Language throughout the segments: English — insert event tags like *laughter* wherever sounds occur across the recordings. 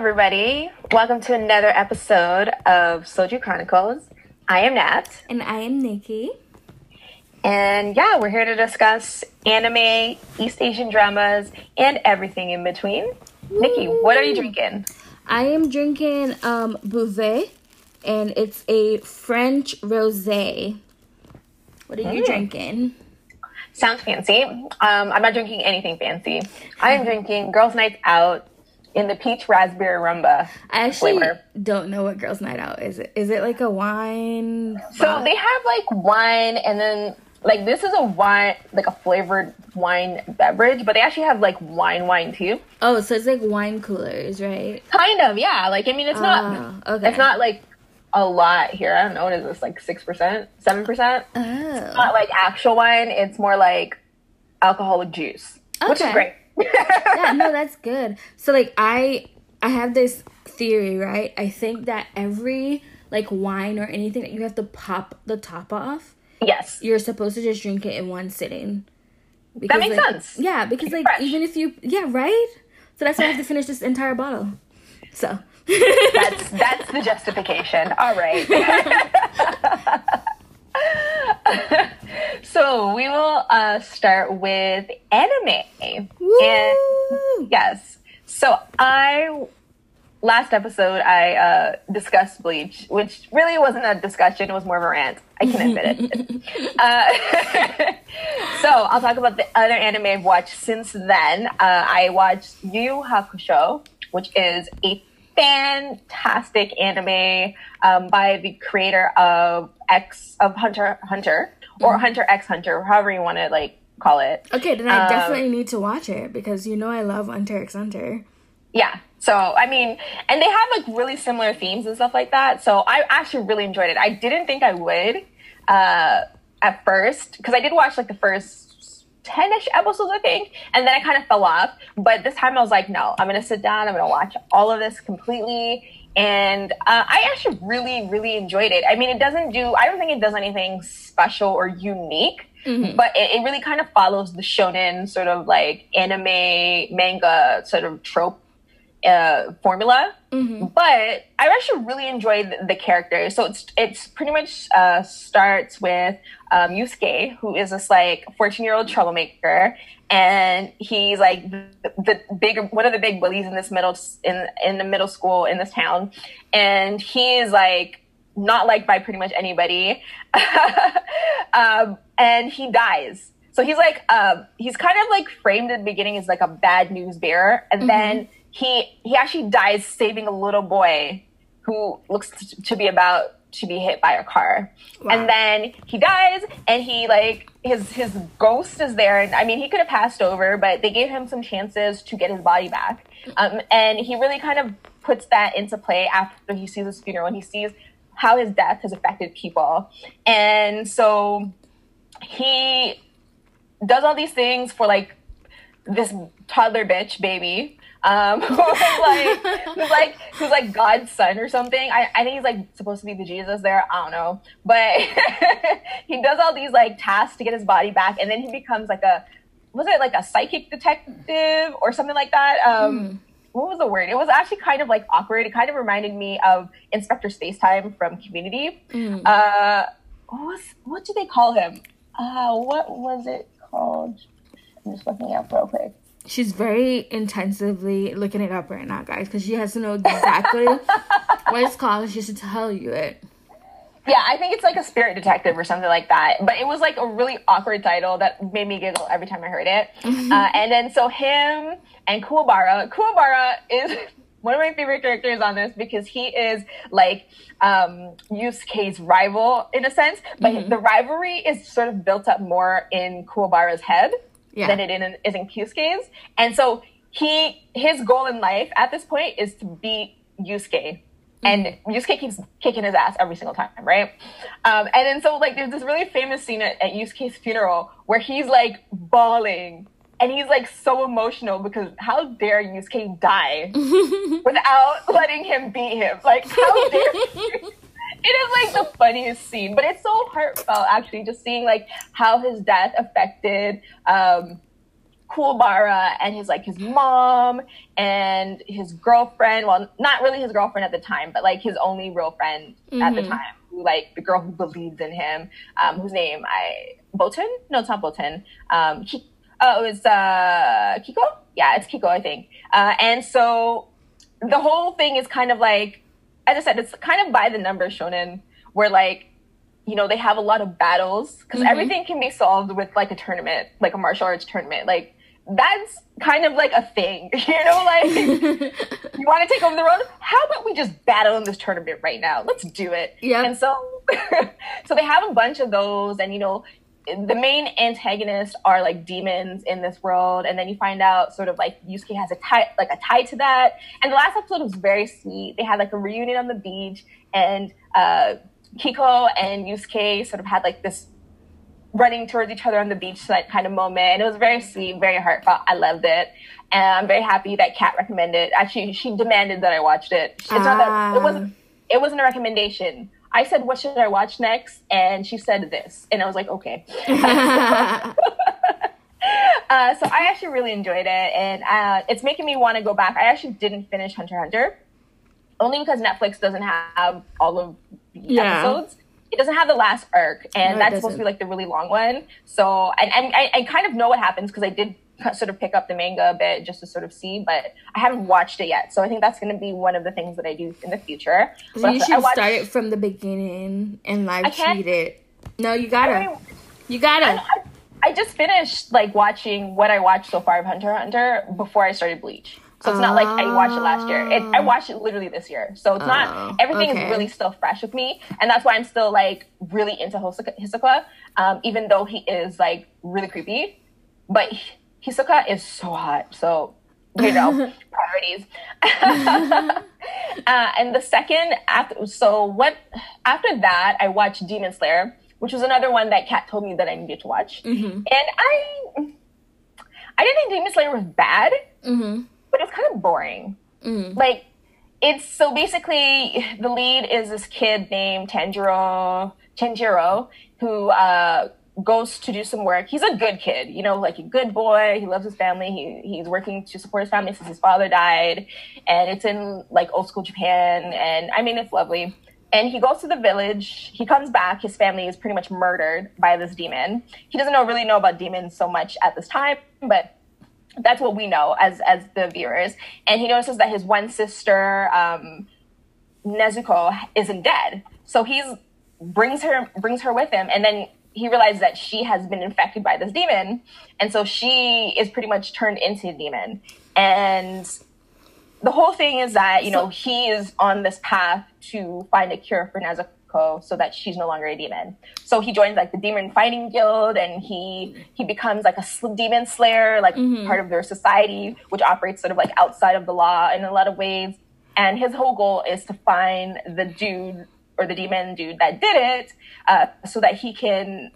everybody. Welcome to another episode of Soju Chronicles. I am Nat. And I am Nikki. And yeah, we're here to discuss anime, East Asian dramas, and everything in between. Woo. Nikki, what are you drinking? I am drinking um, Bouvet, and it's a French rosé. What are you mm. drinking? Sounds fancy. Um, I'm not drinking anything fancy. I am drinking Girls Night Out in the peach raspberry rumba. I actually flavor. don't know what Girls Night Out is. It is it like a wine? So they have like wine, and then like this is a wine, like a flavored wine beverage, but they actually have like wine, wine too. Oh, so it's like wine coolers, right? Kind of, yeah. Like I mean, it's not. Oh, okay. It's not like a lot here. I don't know what is this like six percent, seven percent. Oh. It's not like actual wine. It's more like alcoholic juice, okay. which is great yeah, no, that's good. So like I I have this theory, right? I think that every like wine or anything that you have to pop the top off. Yes. You're supposed to just drink it in one sitting. Because, that makes like, sense. Yeah, because like Fresh. even if you yeah, right? So that's why I have to finish this entire bottle. So that's that's the justification. All right. *laughs* *laughs* so we will uh, start with anime. Woo! And yes, so I last episode I uh, discussed Bleach, which really wasn't a discussion; it was more of a rant. I can admit it. *laughs* uh, *laughs* so I'll talk about the other anime I've watched since then. Uh, I watched Yu Hakusho, which is a fantastic anime um, by the creator of X of Hunter Hunter or mm-hmm. Hunter X Hunter, however you want to like call it. Okay, then I um, definitely need to watch it because you know I love Hunter X Hunter. Yeah. So I mean, and they have like really similar themes and stuff like that. So I actually really enjoyed it. I didn't think I would uh, at first because I did watch like the first 10-ish episodes i think and then i kind of fell off but this time i was like no i'm gonna sit down i'm gonna watch all of this completely and uh, I actually really, really enjoyed it. I mean, it doesn't do, I don't think it does anything special or unique, mm-hmm. but it, it, really kind of follows the shonen sort of like anime, manga sort of trope uh, formula. Mm-hmm. But I actually really enjoyed the, the characters. So it's, it's pretty much uh, starts with um, Yusuke, who is this like 14 year old troublemaker and he's like the, the big one of the big bullies in this middle in in the middle school in this town and he is like not liked by pretty much anybody *laughs* um, and he dies so he's like um, he's kind of like framed in the beginning as like a bad news bearer and mm-hmm. then he he actually dies saving a little boy who looks to be about to be hit by a car. Wow. And then he dies and he like his his ghost is there and I mean he could have passed over but they gave him some chances to get his body back. Um, and he really kind of puts that into play after he sees his funeral and he sees how his death has affected people. And so he does all these things for like this toddler bitch baby um, *laughs* who's like *laughs* who's like who's like God's son or something. I, I think he's like supposed to be the Jesus there. I don't know, but *laughs* he does all these like tasks to get his body back, and then he becomes like a was it like a psychic detective or something like that. Um, mm. What was the word? It was actually kind of like awkward. It kind of reminded me of Inspector Spacetime from Community. Mm. Uh, what was what did they call him? Uh, what was it called? I'm just looking it up real quick she's very intensively looking it up right now, guys, because she has to know exactly *laughs* what it's called. She should tell you it. Yeah, I think it's like a spirit detective or something like that. But it was like a really awkward title that made me giggle every time I heard it. Mm-hmm. *laughs* Uh, and then so him and Kuwabara. Kuwabara is *laughs* one of my favorite characters on this because he is like um, Yusuke's rival in a sense, but mm-hmm. the rivalry is sort of built up more in Kuwabara's head yeah. than it in, is in Kyusuke's. And so he his goal in life at this point is to beat Yusuke. And mm-hmm. Yusuke keeps kicking his ass every single time, right? Um, and then so like there's this really famous scene at, at Yusuke's funeral where he's like bawling and he's like so emotional because how dare Yusuke die *laughs* without letting him beat him? Like how dare? *laughs* it is like the funniest scene, but it's so heartfelt actually, just seeing like how his death affected um, Kuwabara and his like his mom and his girlfriend. Well, not really his girlfriend at the time, but like his only real friend mm-hmm. at the mm-hmm. time. Who like the girl who believed in him, um, whose name I Bolton? No, it's not Botan. Um, oh, it was uh, Keiko. Yeah, it's Keiko, I think. Uh, and so the whole thing is kind of like, as I said, it's kind of by the numbers shonen, where like you know they have a lot of battles because mm-hmm. everything can be solved with like a tournament like a martial arts tournament like that's kind of like a thing, *laughs* you know, like *laughs* you want to take over the world. How about we just battle in this tournament right now? Let's do it. Yeah. And so, *laughs* so they have a bunch of those, and you know, the main antagonists are like demons in this world, and then you find out sort of like Yusuke has a tie, like a tie to that. And the last episode was very sweet. They had like a reunion on the beach, and uh, Keiko and Yusuke sort of had like this running towards each other on the beach that kind of moment. And it was very sweet, very heartfelt. I loved it. And I'm very happy that Kat recommended. Actually, she demanded that I watched it. It's not that it wasn't it wasn't a recommendation. I said, "What should I watch next?" And she said this, and I was like, "Okay." *laughs* *laughs* uh, so I actually really enjoyed it, and uh, it's making me want to go back. I actually didn't finish Hunter Hunter, only because Netflix doesn't have all of the yeah. episodes it doesn't have the last arc, and no, that's supposed to be like the really long one. So, and, and I, I kind of know what happens because I did sort of pick up the manga a bit just to sort of see, but I haven't watched it yet. So I think that's going to be one of the things that I do in the future. So you should watched, start it from the beginning and live tweet it. No, you gotta. you gotta. I, I, I, just finished like watching what I watched so far of Hunter Hunter before I started Bleach. So it's not like I watched it last year. It, I watched it literally this year. So it's not oh, everything okay. is really still fresh with me, and that's why I'm still like really into Hisoka, um, even though he is like really creepy. But Hisoka is so hot. So you know *laughs* priorities. *laughs* uh, and the second after, so what after that, I watched Demon Slayer, which was another one that Kat told me that I needed to watch, mm-hmm. and I. I didn't think Demon Slayer was bad. Mm-hmm but it's kind of boring. Mm. Like, it's so basically the lead is this kid named Tanjiro, Tanjiro, who uh, goes to do some work. He's a good kid, you know, like a good boy. He loves his family. He he's working to support his family since his father died, and it's in like old school Japan. And I mean, it's lovely. And he goes to the village. He comes back. His family is pretty much murdered by this demon. He doesn't know really know about demons so much at this time, but that's what we know as as the viewers. And he notices that his one sister, um, Nezuko, isn't dead. So he's brings her brings her with him, and then he realizes that she has been infected by this demon, and so she is pretty much turned into a demon. And the whole thing is that you know he is on this path to find a cure for Nezuko so that she's no longer a demon. So he joins like the demon fighting guild and he he becomes like a sl- demon slayer, like mm-hmm. part of their society, which operates sort of like outside of the law in a lot of ways. And his whole goal is to find the dude or the demon dude that did it, uh, so that he can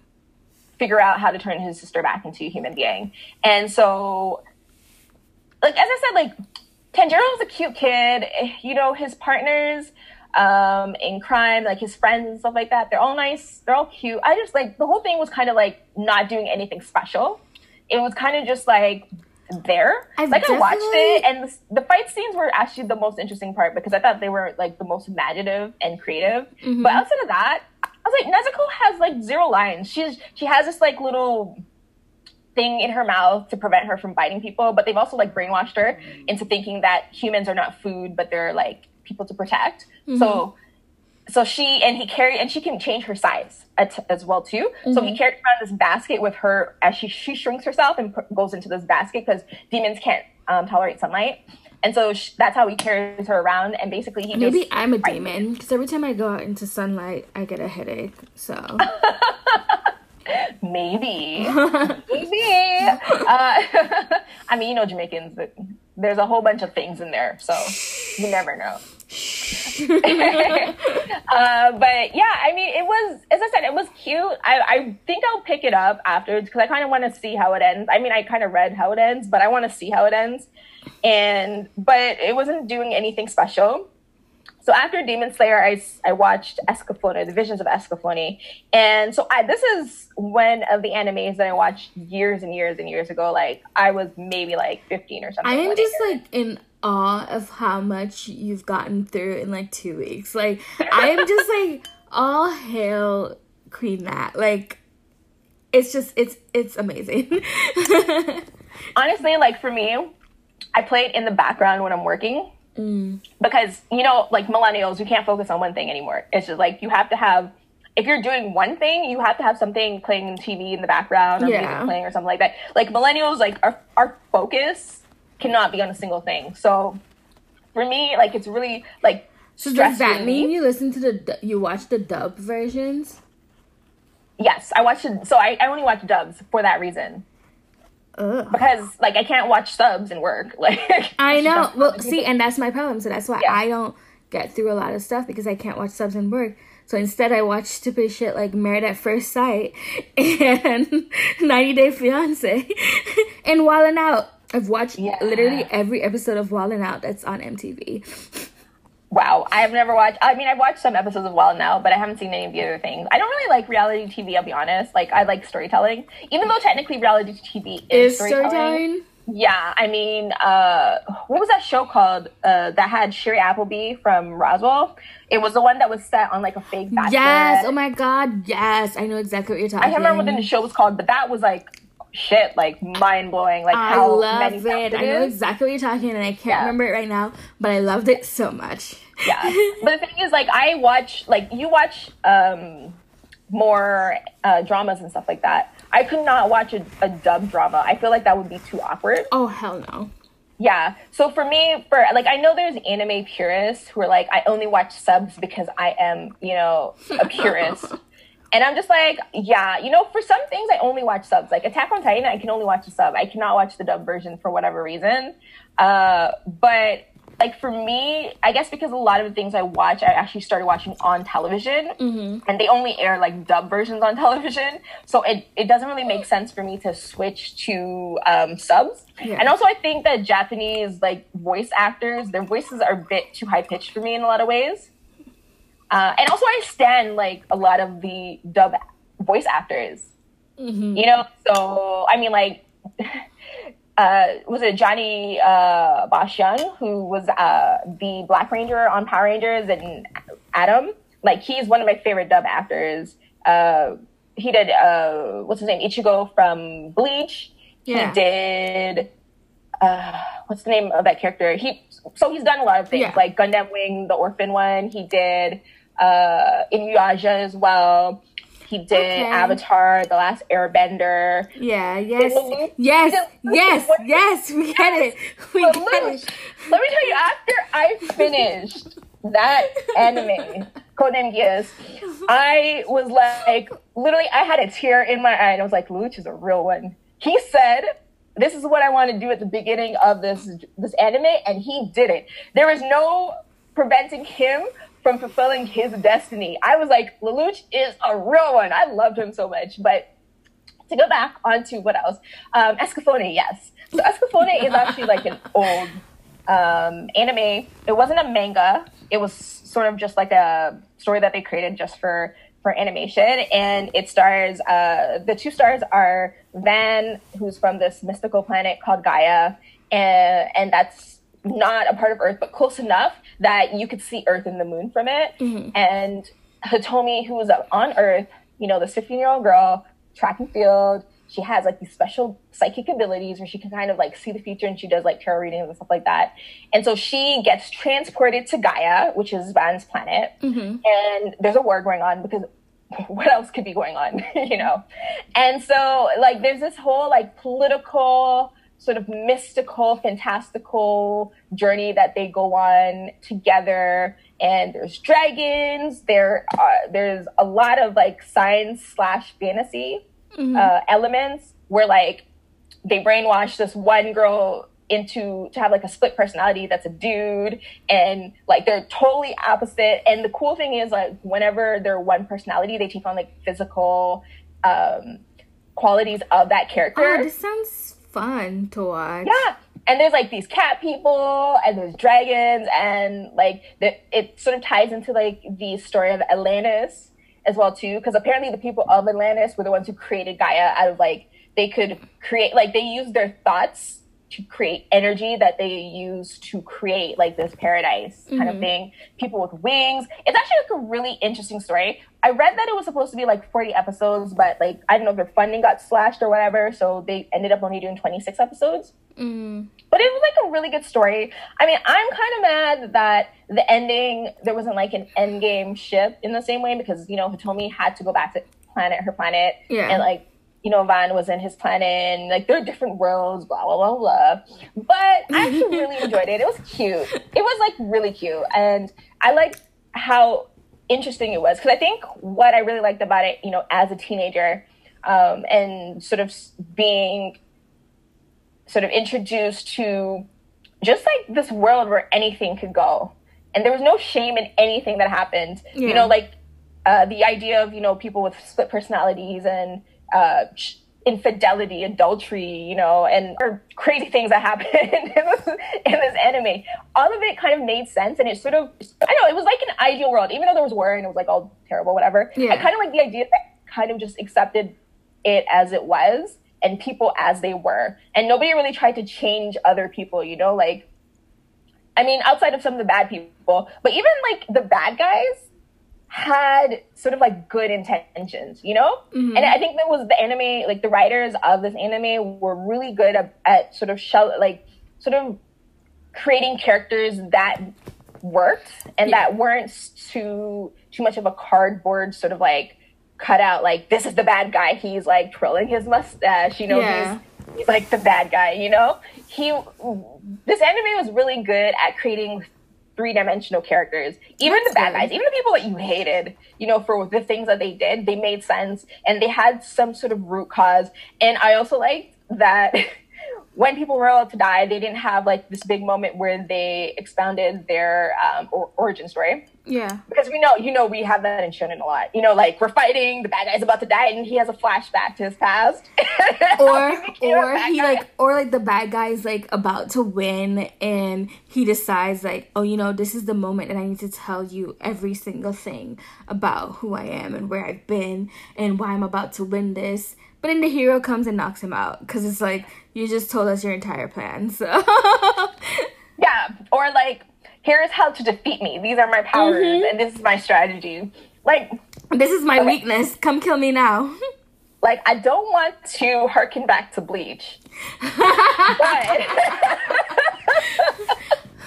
figure out how to turn his sister back into a human being. And so, like as I said, like Tanjiro is a cute kid. You know, his partners um, in crime, like his friends and stuff like that. They're all nice. They're all cute. I just like the whole thing was kind of like not doing anything special. It was kind of just like there. I've like. I watched it, and the, the, fight scenes were actually the most interesting part because I thought they were like the most imaginative and creative. Mm-hmm. But outside of that, I was like, Nezuko has like zero lines. She's she has this like little thing in her mouth to prevent her from biting people, but they've also like brainwashed her into thinking that humans are not food, but they're like people to protect. Mm-hmm. So so she and he carried and she can change her size at, as well too. Mm-hmm. So he mm-hmm. carried around this basket with her as she she shrinks herself and goes into this basket because demons can't um, tolerate sunlight. And so sh- that's how he carries her around. And basically, he maybe I'm a demon because every time I go out into sunlight, I get a headache. So *laughs* maybe, *laughs* maybe. Uh, *laughs* I mean, you know, Jamaicans. There's a whole bunch of things in there, so you never know. *laughs* uh, but yeah, I mean, it was, as I said, it was cute. I, I think I'll pick it up afterwards because I kind of want to see how it ends. I mean, I kind of read how it ends, but I want to see how it ends. And, but it wasn't doing anything special. so after Demon Slayer, I, I watched Escaflowne, The Visions of Escaflowne. And so I, this is one of the animes that I watched years and years and years ago. Like I was maybe like 15 or something. I am just like in awe of how much you've gotten through in like two weeks. Like I am just like *laughs* all hail Queen Nat. Like it's just it's it's amazing. *laughs* Honestly, like for me, I play it in the background when I'm working. Mm. Because, you know, like millennials, you can't focus on one thing anymore. It's just like you have to have, if you're doing one thing, you have to have something playing in TV in the background or yeah. music playing or something like that. Like millennials, like our, our focus cannot be on a single thing. So for me, like it's really like. So does that mean you listen to the, you watch the dub versions? Yes, I watched. So I, I only watch dubs for that reason. Ugh. because like I can't watch subs and work. *laughs* Like I know. *laughs* Well, see, and that's my problem. So that's why yeah. I don't get through a lot of stuff because I can't watch subs and work. So instead, I watch stupid shit like Married at First Sight *laughs* and 90 Day Fiance and Wildin' Out. I've watched yeah. literally every episode of Wildin' Out that's on MTV. Wow, I have never watched. I mean, I've watched some episodes of Wildin' Out, but I haven't seen any of the other things. I don't really like reality TV. I'll be honest. Like, I like storytelling, even though technically reality TV is, is storytelling. storytelling. Yeah, I mean, uh, what was that show called uh, that had Shiri Appleby from Roswell? It was the one that was set on like a fake. Yes. Oh my god. Yes, I know exactly what you're talking. I can't remember what the show was called, but that was like shit, like mind blowing. Like I how love many it I know exactly what you're talking, and I can't yeah. remember it right now, but I loved it so much. yeah, *laughs* but the thing is, like, I watch, like, you watch um more uh, dramas and stuff like that. I could not watch a, a dub drama. I feel like that would be too awkward. Oh hell no. Yeah. So for me, for like, I know there's anime purists who are like, I only watch subs because I am, you know, a *laughs* purist. And I'm just like, yeah, you know, for some things I only watch subs. Like Attack on Titan, I can only watch the sub. I cannot watch the dub version for whatever reason. Uh, but like for me, I guess because a lot of the things I watch, I actually started watching on television, mm-hmm. and they only air like dub versions on *laughs* television, so it it doesn't really make sense for me to switch to um, subs. Yeah. And also, I think that Japanese like voice actors, their voices are a bit too high pitched for me in a lot of ways. Uh, and also, I stand like a lot of the dub voice actors. Mm-hmm. You know, so I mean, like, *laughs* uh, was it Johnny uh, Bosch Young who was uh, the Black Ranger on Power Rangers and Adam? Like, he's one of my favorite dub actors. Uh, he did uh, what's his name, Ichigo from Bleach. Yeah. He did uh, what's the name of that character? He so he's done a lot of things yeah. like Gundam Wing, the orphan one. He did uh, Inuyasha as well. He did okay. Avatar, The Last Airbender. Yeah, yes, yes, yes, yes, we get it. We get it. Let me tell you, after I finished that anime, Codename Geass, I was like, literally, I had a tear in my eye, and I was like, Lelouch is a real one. He said, "This is what I want to do at the beginning of this this anime," and he did it. There is no preventing him from fulfilling his destiny. I was like, Lelouch is a real one. I loved him so much. But to go back onto what else, um, Escaflowne, yes. So Escaflowne is *laughs* actually like an old um, anime. It wasn't a manga. It was sort of just like a story that they created just for for animation, and it stars. Uh, the two stars are Van, who's from this mystical planet called Gaia, and and that's not a part of Earth, but close enough that you could see Earth and the moon from it. Mm-hmm. And Hitomi, who was on Earth, you know, the 15 year old girl, track and field, she has like these special psychic abilities where she can kind of like see the future and she does like tarot readings and stuff like that. And so she gets transported to Gaia, which is Van's planet. Mm-hmm. And there's a war going on because *laughs* what else could be going on, *laughs* you know? And so like there's this whole like political sort of mystical, fantastical journey that they go on together. And there's dragons. There, uh, there's a lot of like science slash fantasy mm-hmm. uh, elements where like they brainwash this one girl into to have like a split personality that's a dude and like they're totally opposite and the cool thing is like whenever they're one personality they take on like physical um qualities of that character oh this sounds fun to watch. Yeah. and there's like these cat people and there's dragons and like the, it sort of ties into like the story of Atlantis as well too because apparently the people of Atlantis were the ones who created Gaia out of like they could create like they used their thoughts to create energy that they use to create like this paradise kind mm-hmm. of thing. People with wings. It's actually like a really interesting story. I read that it was supposed to be like 40 episodes, but like I don't know if their funding got slashed or whatever, so they ended up only doing 26 episodes. Mm. But it was like a really good story. I mean, I'm kind of mad that the ending there wasn't like an end game ship in the same way because you know Hitomi had to go back to planet her planet yeah. and like you know, Van was in his planet, and like there are different worlds, blah blah blah blah. But I actually *laughs* really enjoyed it. It was cute. It was like really cute, and I like how interesting it was because I think what I really liked about it, you know, as a teenager, um, and sort of being sort of introduced to just like this world where anything could go, and there was no shame in anything that happened. Yeah. You know, like uh, the idea of you know people with split personalities and uh, infidelity, adultery, you know, and or crazy things that happen *laughs* in, this, in this anime. All of it kind of made sense, and it sort of I know it was like an ideal world, even though there was war and it was like all terrible, whatever. Yeah. I kind of like the idea that kind of just accepted it as it was and people as they were, and nobody really tried to change other people, you know, like. I mean, outside of some of the bad people, but even like the bad guys, had sort of like good intentions, you know? Mm-hmm. And I think that was the anime, like the writers of this anime were really good at, at sort of shell, like sort of creating characters that worked and yeah. that weren't too too much of a cardboard sort of like cut out like this is the bad guy he's like twirling his mustache you know yeah. he's, he's like the bad guy you know he this anime was really good at creating three dimensional characters. Even That's the bad good. guys, even the people that you hated, you know, for the things that they did, they made sense and they had some sort of root cause. And I also liked that *laughs* when people were allowed to die, they didn't have like this big moment where they expounded their um, or- origin story. Yeah. Because we know, you know, we have that in Shonen a lot. You know, like we're fighting, the bad guy's about to die, and he has a flashback to his past. *laughs* or or he guy. like or like the bad guy is like about to win and he decides like, oh, you know, this is the moment that I need to tell you every single thing about who I am and where I've been and why I'm about to win this. But then the hero comes and knocks him out because it's like you just told us your entire plan. So *laughs* yeah, or like here's how to defeat me. These are my powers, mm-hmm. and this is my strategy. Like, this is my okay. weakness. Come kill me now. like, I don't want to harken back to Bleach, but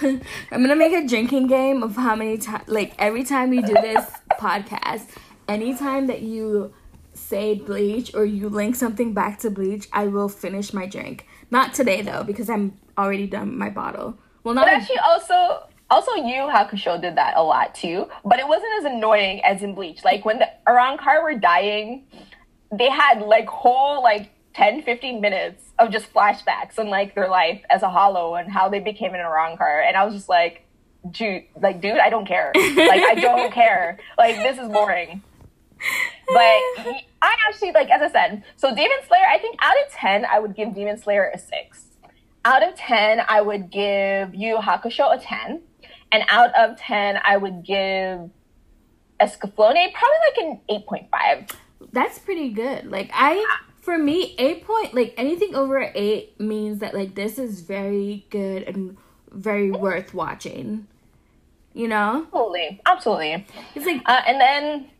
*laughs* I'm gonna make a drinking game of how many times, like, every time we do this *laughs* podcast, anytime that you say Bleach or you link something back to Bleach, I will finish my drink. Not today though, because I'm already done my bottle. Well, not. But actually, also also, Yu Hakusho did that a lot too, but it wasn't as annoying as in Bleach. Like when the Arrancar were dying, they had like whole like 10, 15 minutes of just flashbacks on like their life as a hollow and how they became an Arrancar. And I was just like, dude, like, dude, I don't care. like, I don't *laughs* care. Like, this is boring. But I actually, like, as I said, so Demon Slayer, I think out of 10, I would give Demon Slayer a 6. Out of 10, I would give Yu Hakusho a 10 and out of 10, I would give Escaflowne probably like an 8.5. That's pretty good. Like, I, for me, 8 point, like anything over 8 means that, like, this is very good and very worth watching. You know? Absolutely. Absolutely. It's like, uh, and then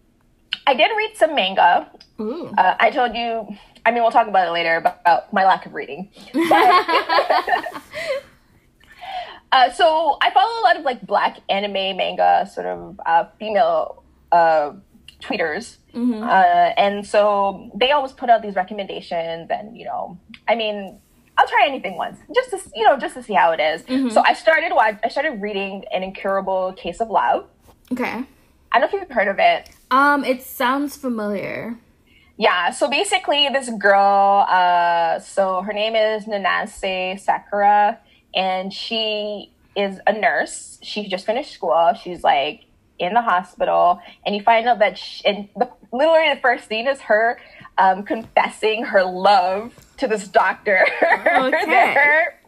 I did read some manga. Ooh. Uh, I told you, I mean, we'll talk about it later about, about my lack of reading. *laughs* But, *laughs* Uh, so I follow a lot of like black anime manga sort of uh, female uh, tweeters. Mm-hmm. Uh, and so they always put out these recommendations and you know i mean i'll try anything once just to you know just to see how it is. Mm-hmm. so i started i started reading an incurable case of love okay i don't know if you've heard of it um it sounds familiar yeah so basically this girl uh so her name is nanase sakura and she is a nurse. She just finished school. She's like in the hospital, and you find out that she, and the, literally the first scene is her um, confessing her love to this doctor *laughs* okay. there,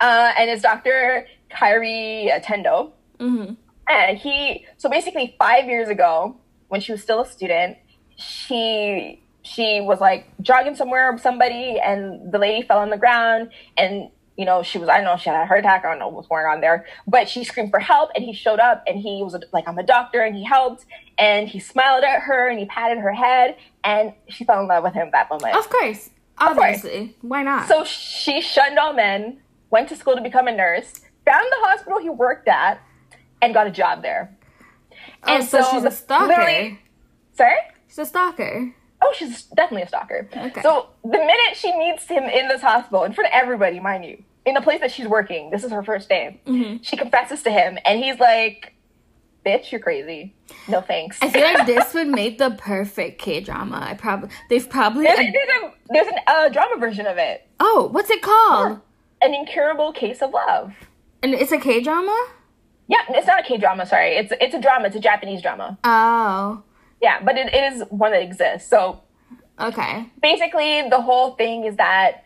uh, and it's Doctor Kairi Tendo. Mm-hmm. And he, so basically, five years ago, when she was still a student, she she was like jogging somewhere with somebody, and the lady fell on the ground, and you know, she was, I don't know, she had a heart attack. I don't know what's going on there, but she screamed for help and he showed up and he was like, I'm a doctor and he helped and he smiled at her and he patted her head and she fell in love with him that moment. Of course. Obviously. Of course. Why not? So she shunned all men, went to school to become a nurse, found the hospital he worked at and got a job there. Oh, and so, so she's a stalker. Sorry? She's a stalker. Oh, she's definitely a stalker. Okay. So the minute she meets him in this hospital, in front of everybody, mind you, in the place that she's working. This is her first day. Mm-hmm. She confesses to him, and he's like, "Bitch, you're crazy. No thanks." I feel like this would make the perfect K drama. I probably they've probably there's, a, there's, a, there's an uh, drama version of it. Oh, what's it called? An incurable case of love. And it's a K drama. Yeah, it's not a K drama. Sorry, it's it's a drama. It's a Japanese drama. Oh. Yeah, but it, it is one that exists. So. Okay. Basically, the whole thing is that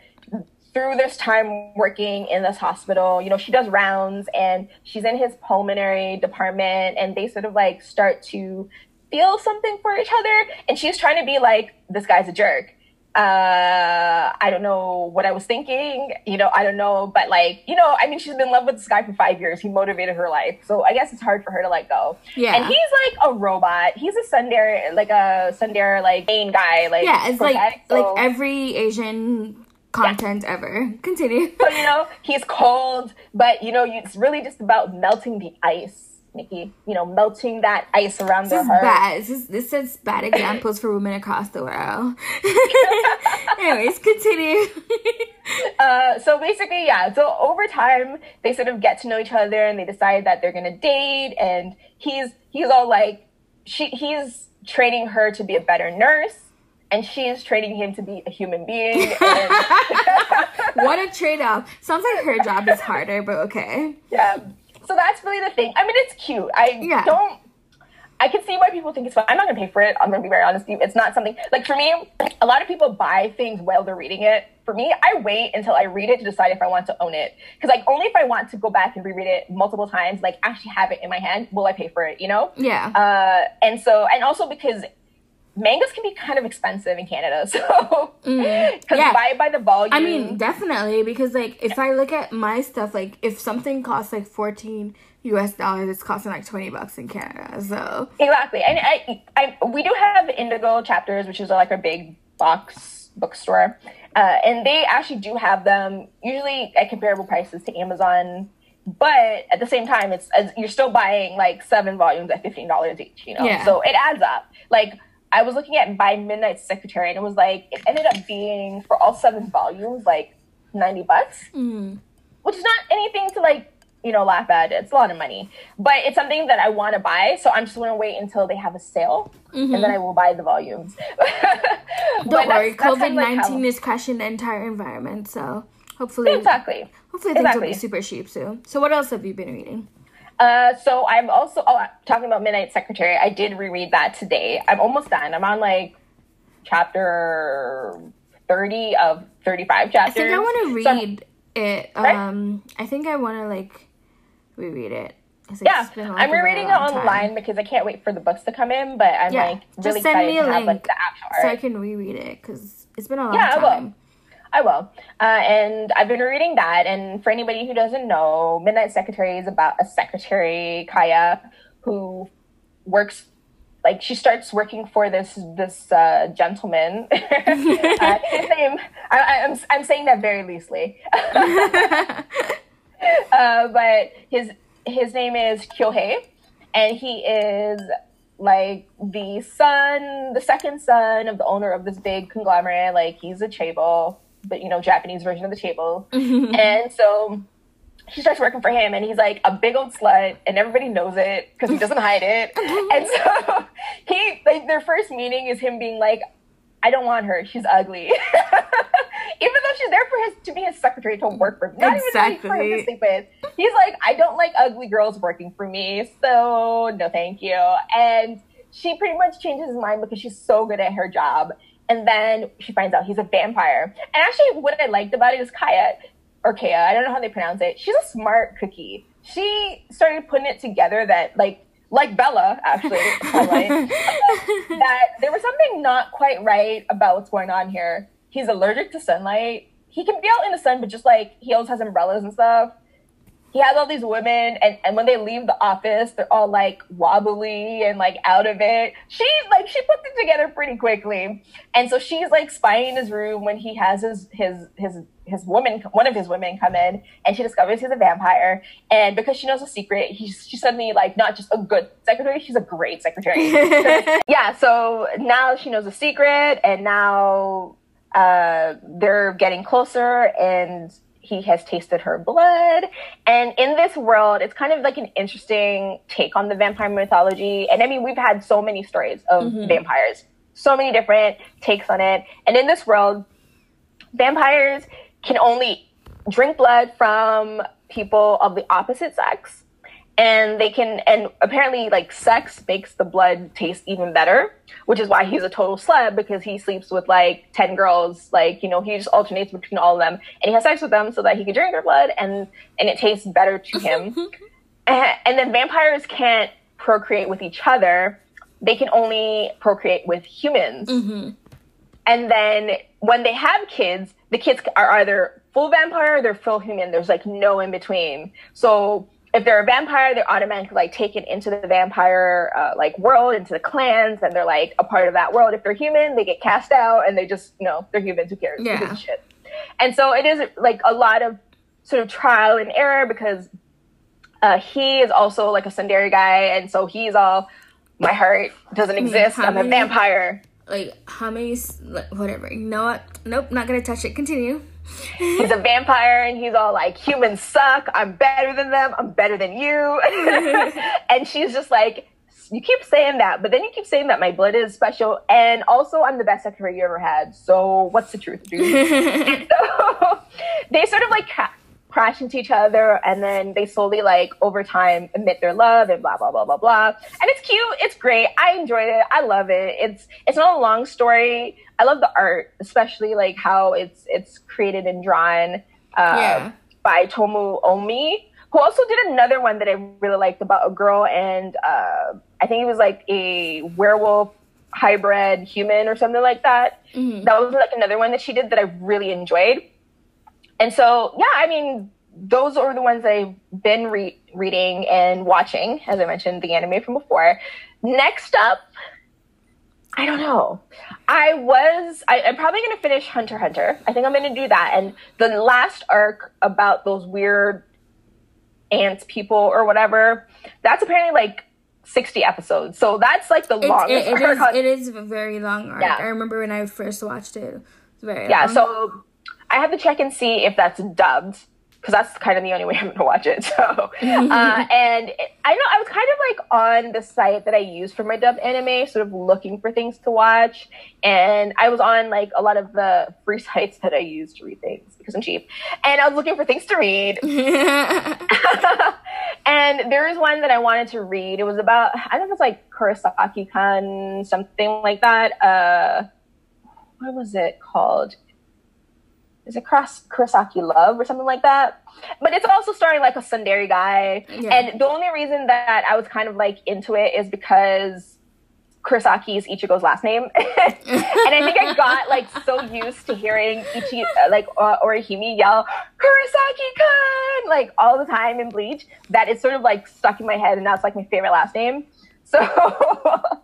through this time working in this hospital, you know, she does rounds and she's in his pulmonary department and they sort of like start to feel something for each other. And she's trying to be like, this guy's a jerk. Uh, I don't know what I was thinking, you know, I don't know, but like, you know, I mean, she's been in love with this guy for five years. He motivated her life. So I guess it's hard for her to let go. Yeah. And he's like a robot. He's a tsundere, like a tsundere, like main guy. Like, yeah, it's like, so. like every Asian content ever. Continue. *laughs* so, you know, he's cold, but, you know, it's really just about melting the ice. Nikki, you know, melting that ice around this their heart. Bad. This is this is bad *laughs* examples for women across the world. *laughs* Anyways, continue. uh, so basically, yeah. So over time, they sort of get to know each other, and they decide that they're gonna date. And he's he's all like, she he's training her to be a better nurse and she's training him to be a human being. *laughs* And... *laughs* what a trade off. Sounds like her job is harder, but okay. Yeah. So that's really the thing. I mean, it's cute. I yeah. don't. I can see why people think it's fun. I'm not gonna pay for it. I'm gonna be very honest with you. It's not something like for me. A lot of people buy things while they're reading it. For me, I wait until I read it to decide if I want to own it. Because like only if I want to go back and reread it multiple times, like actually have it in my hand, will I pay for it? You know? Yeah. Uh, and so, and also because mangoes can be kind of expensive in Canada. *laughs* So, because mm, yeah. buy it by the volume. I mean, definitely because like if I look at my stuff, like if something costs like fourteen U.S. dollars, it's costing like twenty bucks in Canada. So exactly, and I, I, we do have Indigo chapters, which is like a big box bookstore, uh, and they actually do have them usually at comparable prices to Amazon but at the same time it's you're still buying like seven volumes at $15 each you know yeah. so it adds up like I was looking at by Midnight Secretary, and it was like it ended up being for all seven volumes like ninety bucks, mm. which is not anything to like you know laugh at. It's a lot of money, but it's something that I want to buy. So I'm just going to wait until they have a sale, mm-hmm. and then I will buy the volumes. *laughs* Don't worry, COVID nineteen like is crashing the entire environment. So hopefully, exactly. Hopefully, things exactly. will be super cheap soon. So, what else have you been reading? Uh, so I'm also oh, talking about Midnight Secretary. I did reread that today. I'm almost done. I'm on like chapter thirty of thirty-five chapters. I think I want to read so, it. Um, I think I want to like reread it. yeah, I'm rereading it online time. because I can't wait for the books to come in. But I'm yeah. like really Just send me a link have, like, so I can reread it because it's been a long yeah, time. I will. Uh, and I've been reading that. And for anybody who doesn't know, Midnight Secretary is about a secretary, Kaya, who works like she starts working for this this uh, gentleman. *laughs* uh, his name, I, am I'm, I'm saying that very loosely, *laughs* uh, but his his name is Kyohei, and he is like the son, the second son of the owner of this big conglomerate. Like he's a chaebol, but you know, Japanese version of the chaebol. Mm-hmm. and so she starts working for him and he's like a big old slut and everybody knows it because he doesn't hide it. *laughs* and so *laughs* he like their first meeting is him being like, I don't want her. She's ugly. *laughs* even though she's there for his to be his secretary to work for, not exactly. even for him to sleep with. He's like, I don't like ugly girls working for me, so no, thank you. And she pretty much changes his mind because she's so good at her job. And then she finds out he's a vampire. And actually, what I liked about it is Kaya or Kaya, I don't know how they pronounce it. She's a smart cookie. She started putting it together that like like Bella, actually, *laughs* that there was something not quite right about what's going on here. He's allergic to sunlight. He can be out in the sun, but just like he always has umbrellas and stuff. He has all these women, and, and when they leave the office, they're all like wobbly and like out of it. she's like she puts it together pretty quickly, and so she's like spying in his room when he has his his his his woman, one of his women, come in, and she discovers he's a vampire. And because she knows a secret, he's she's suddenly like not just a good secretary, she's a great secretary. *laughs* yeah. So now she knows a secret, and now uh, they're getting closer, and he has tasted her blood. And in this world, it's kind of like an interesting take on the vampire mythology. And I mean, we've had so many stories of mm-hmm. vampires, so many different takes on it. And in this world, vampires can only drink blood from people of the opposite sex and they can and apparently like sex makes the blood taste even better which is why he's a total celeb because he sleeps with like 10 girls like you know he just alternates between all of them and he has sex with them so that he can drink their blood and and it tastes better to him and, *laughs* and then vampires can't procreate with each other they can only procreate with humans mm-hmm. and then when they have kids the kids are either full vampire or they're full human. There's like no in between. So if they're a vampire, they're automatically like taken into the vampire uh, like world, into the clans, and they're like a part of that world. If they're human, they get cast out, and they just you know they're humans. Who cares? Yeah. Shit. And so it is like a lot of sort of trial and error because uh, he is also like a tsundere guy, and so he's all my heart doesn't exist. I'm a vampire like how many whatever you know what nope not gonna touch it continue he's a vampire and he's all like humans suck. I'm better than them. I'm better than you. *laughs* And she's just like you keep saying that but then you keep saying that my blood is special. And also i'm the best secretary you ever had. So what's the truth dude? *laughs* So they sort of like crash into each other and then they slowly like over time admit their love and blah blah blah blah blah. And it's cute. It's great. I enjoyed it. I love it. It's it's not a long story. I love the art especially like how it's it's created and drawn uh, yeah. by Tomu Ohmi who also did another one that i really liked about a girl and uh, i think it was like a werewolf hybrid human or something like that. Mm-hmm. that was like another one that she did that i really enjoyed and so, yeah, I mean, those are the ones I've been re- reading and watching, as I mentioned, the anime from before. Next up, I don't know. I was, I, am probably going to finish Hunter Hunter. I think I'm going to do that. And the last arc about those weird ants people or whatever, that's apparently like 60 episodes. So that's like the longest it, it, is, it is a very long arc. Yeah. I remember when I first watched it. It's very Yeah, long. so I have to check and see if that's dubbed because that's kind of the only way I'm going to watch it. *laughs* So, uh, *laughs* and I know I was kind of like on the site that I use for my dubbed anime, sort of looking for things to watch, and I was on like a lot of the free *laughs* sites that I use to read things because I'm cheap, and I was looking for things to read. and there is one that I wanted to read. It was about I don't know if it's like Kurosaki-kan, something like that. Uh, what was it called? Is it Cross Kurosaki Love or something like that? But it's also starring like a tsundere guy. Yeah. And the only reason that I was kind of like into it is because Kurosaki is Ichigo's last name. *laughs* and I think I got like so used to hearing Ichi, uh, like uh, Orihime yell, Kurosaki-kun, like all the time in Bleach, that it's sort of like stuck in my head and that's like my favorite last name. So *laughs*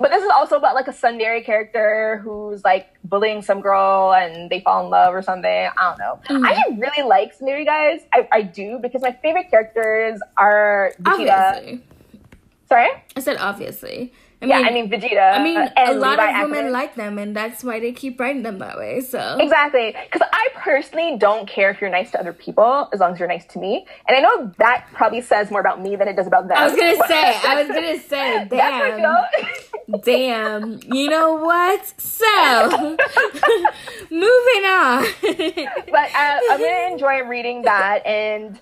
but this is also about like a tsundere character who's like bullying some girl and they fall in love or something. I don't know. Mm-hmm. I really like tsundere guys. I, I do because my favorite characters are Vegeta. Obviously. Sorry? I said obviously. I mean, yeah, I mean Vegeta. I mean, a lot Levi of women like them, and that's why they keep writing them that way. So exactly, because I personally don't care if you're nice to other people as long as you're nice to me. And I know that probably says more about me than it does about them. I was gonna *laughs* say, I was gonna say, *laughs* damn. Damn. You know what? So, *laughs* moving on. but uh, I'm gonna enjoy reading that, and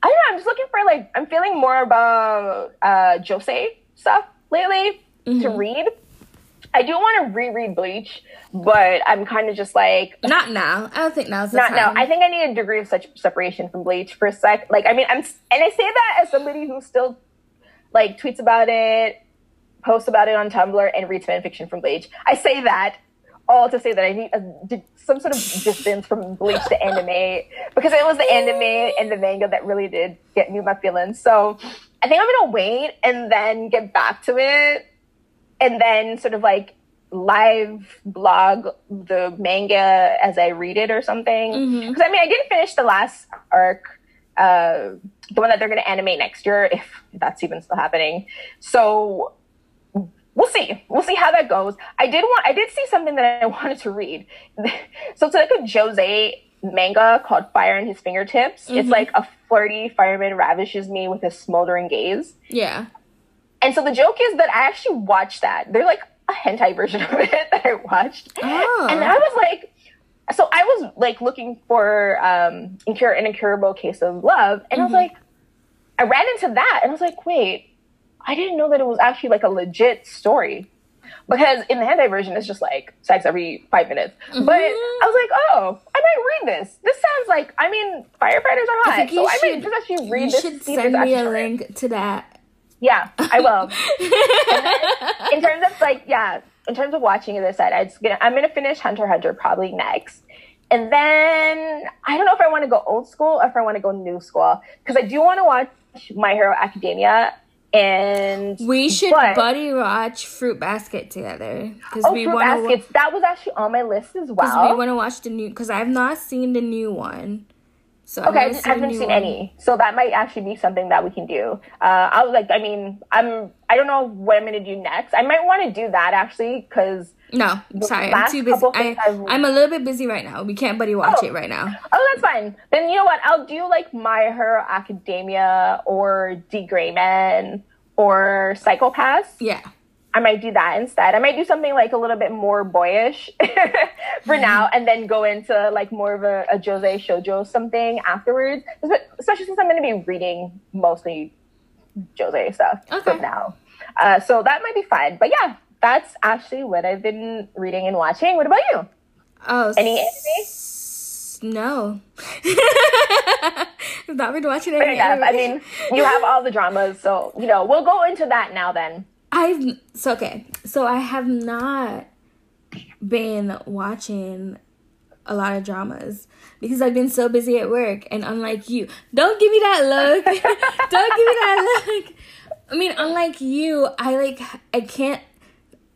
I don't know. I'm just looking for like I'm feeling more about uh, Josei stuff lately mm-hmm. to read. I do want to reread Bleach, but I'm kind of just like not now. I don't think now's not now. I think I need a degree of such separation from Bleach for a sec. Like, I mean, I'm and I say that as somebody who still like tweets about it, posts about it on Tumblr, and reads fan fiction from Bleach. I say that all to say that I need a, some sort of distance from Bleach to anime because it was the anime and the manga that really did get me my feelings. So I think I'm gonna wait and then get back to it and then sort of like live blog the manga as I read it or something. Because mm-hmm. I mean, I didn't finish the last arc, uh, the one that they're going to animate next year, if that's even still happening. So we'll see. We'll see how that goes. I did want, I did see something that I *laughs* wanted to read. so it's like a Josei manga called Fire in His Fingertips. Mm-hmm. It's like a flirty fireman ravishes me with a smoldering gaze. Yeah. And so the joke is that I actually watched that. They're like a hentai version *laughs* of it that I watched. Oh. And I was like, so I was like looking for um, incur- an incurable case of love, and mm-hmm. I was mm-hmm. like, I ran into that, and I was like, wait, I didn't know that it was actually like a legit story. Because in the hentai version, it's just like sex every five minutes. Mm-hmm. But I was like, oh, I might read this. This sounds like, I mean, firefighters are hot. I so I might just actually read you this. You should send me a link to that yeah, I will. *laughs* in terms of like, yeah, in terms of watching it, I said I gonna, I'm gonna finish Hunter Hunter probably next, and then I don't know if I want to go old school or if I want to go new school because I do want to watch My Hero Academia. And we should but, buddy watch Fruit Basket together because oh, we want to. That was actually on my list as well. Because we want to watch the new. Because I've not seen the new one. So okay, I haven't seen one. any. So that might actually be something that we can do. Uh, I was like, I mean, I'm, I don't know what I'm gonna do next. I might want to do that actually because. No, sorry, I'm too busy. I, am a little bit busy right now. We can't buddy watch oh. it right now. Oh, that's fine. Then you know what? I'll do like My Hero Academia or D.Gray-man or Psycho-Pass. Yeah. I might do that instead. I might do something like a little bit more boyish *laughs* for mm-hmm. now, and then go into like more of a, a Josei Shoujo something afterwards. Especially since I'm going to be reading mostly Josei stuff okay. now. Uh, so that might be fun. But yeah, that's actually what I've been reading and watching. What about you? Oh, any anime? No. I've *laughs* not been watching any. I mean, you have all the dramas, so you know we'll go into that now. Then I've so okay. So I have not been watching a lot of dramas because I've been so busy at work and unlike you, don't give me that look. *laughs* don't give me that look. I mean, unlike you, I like I can't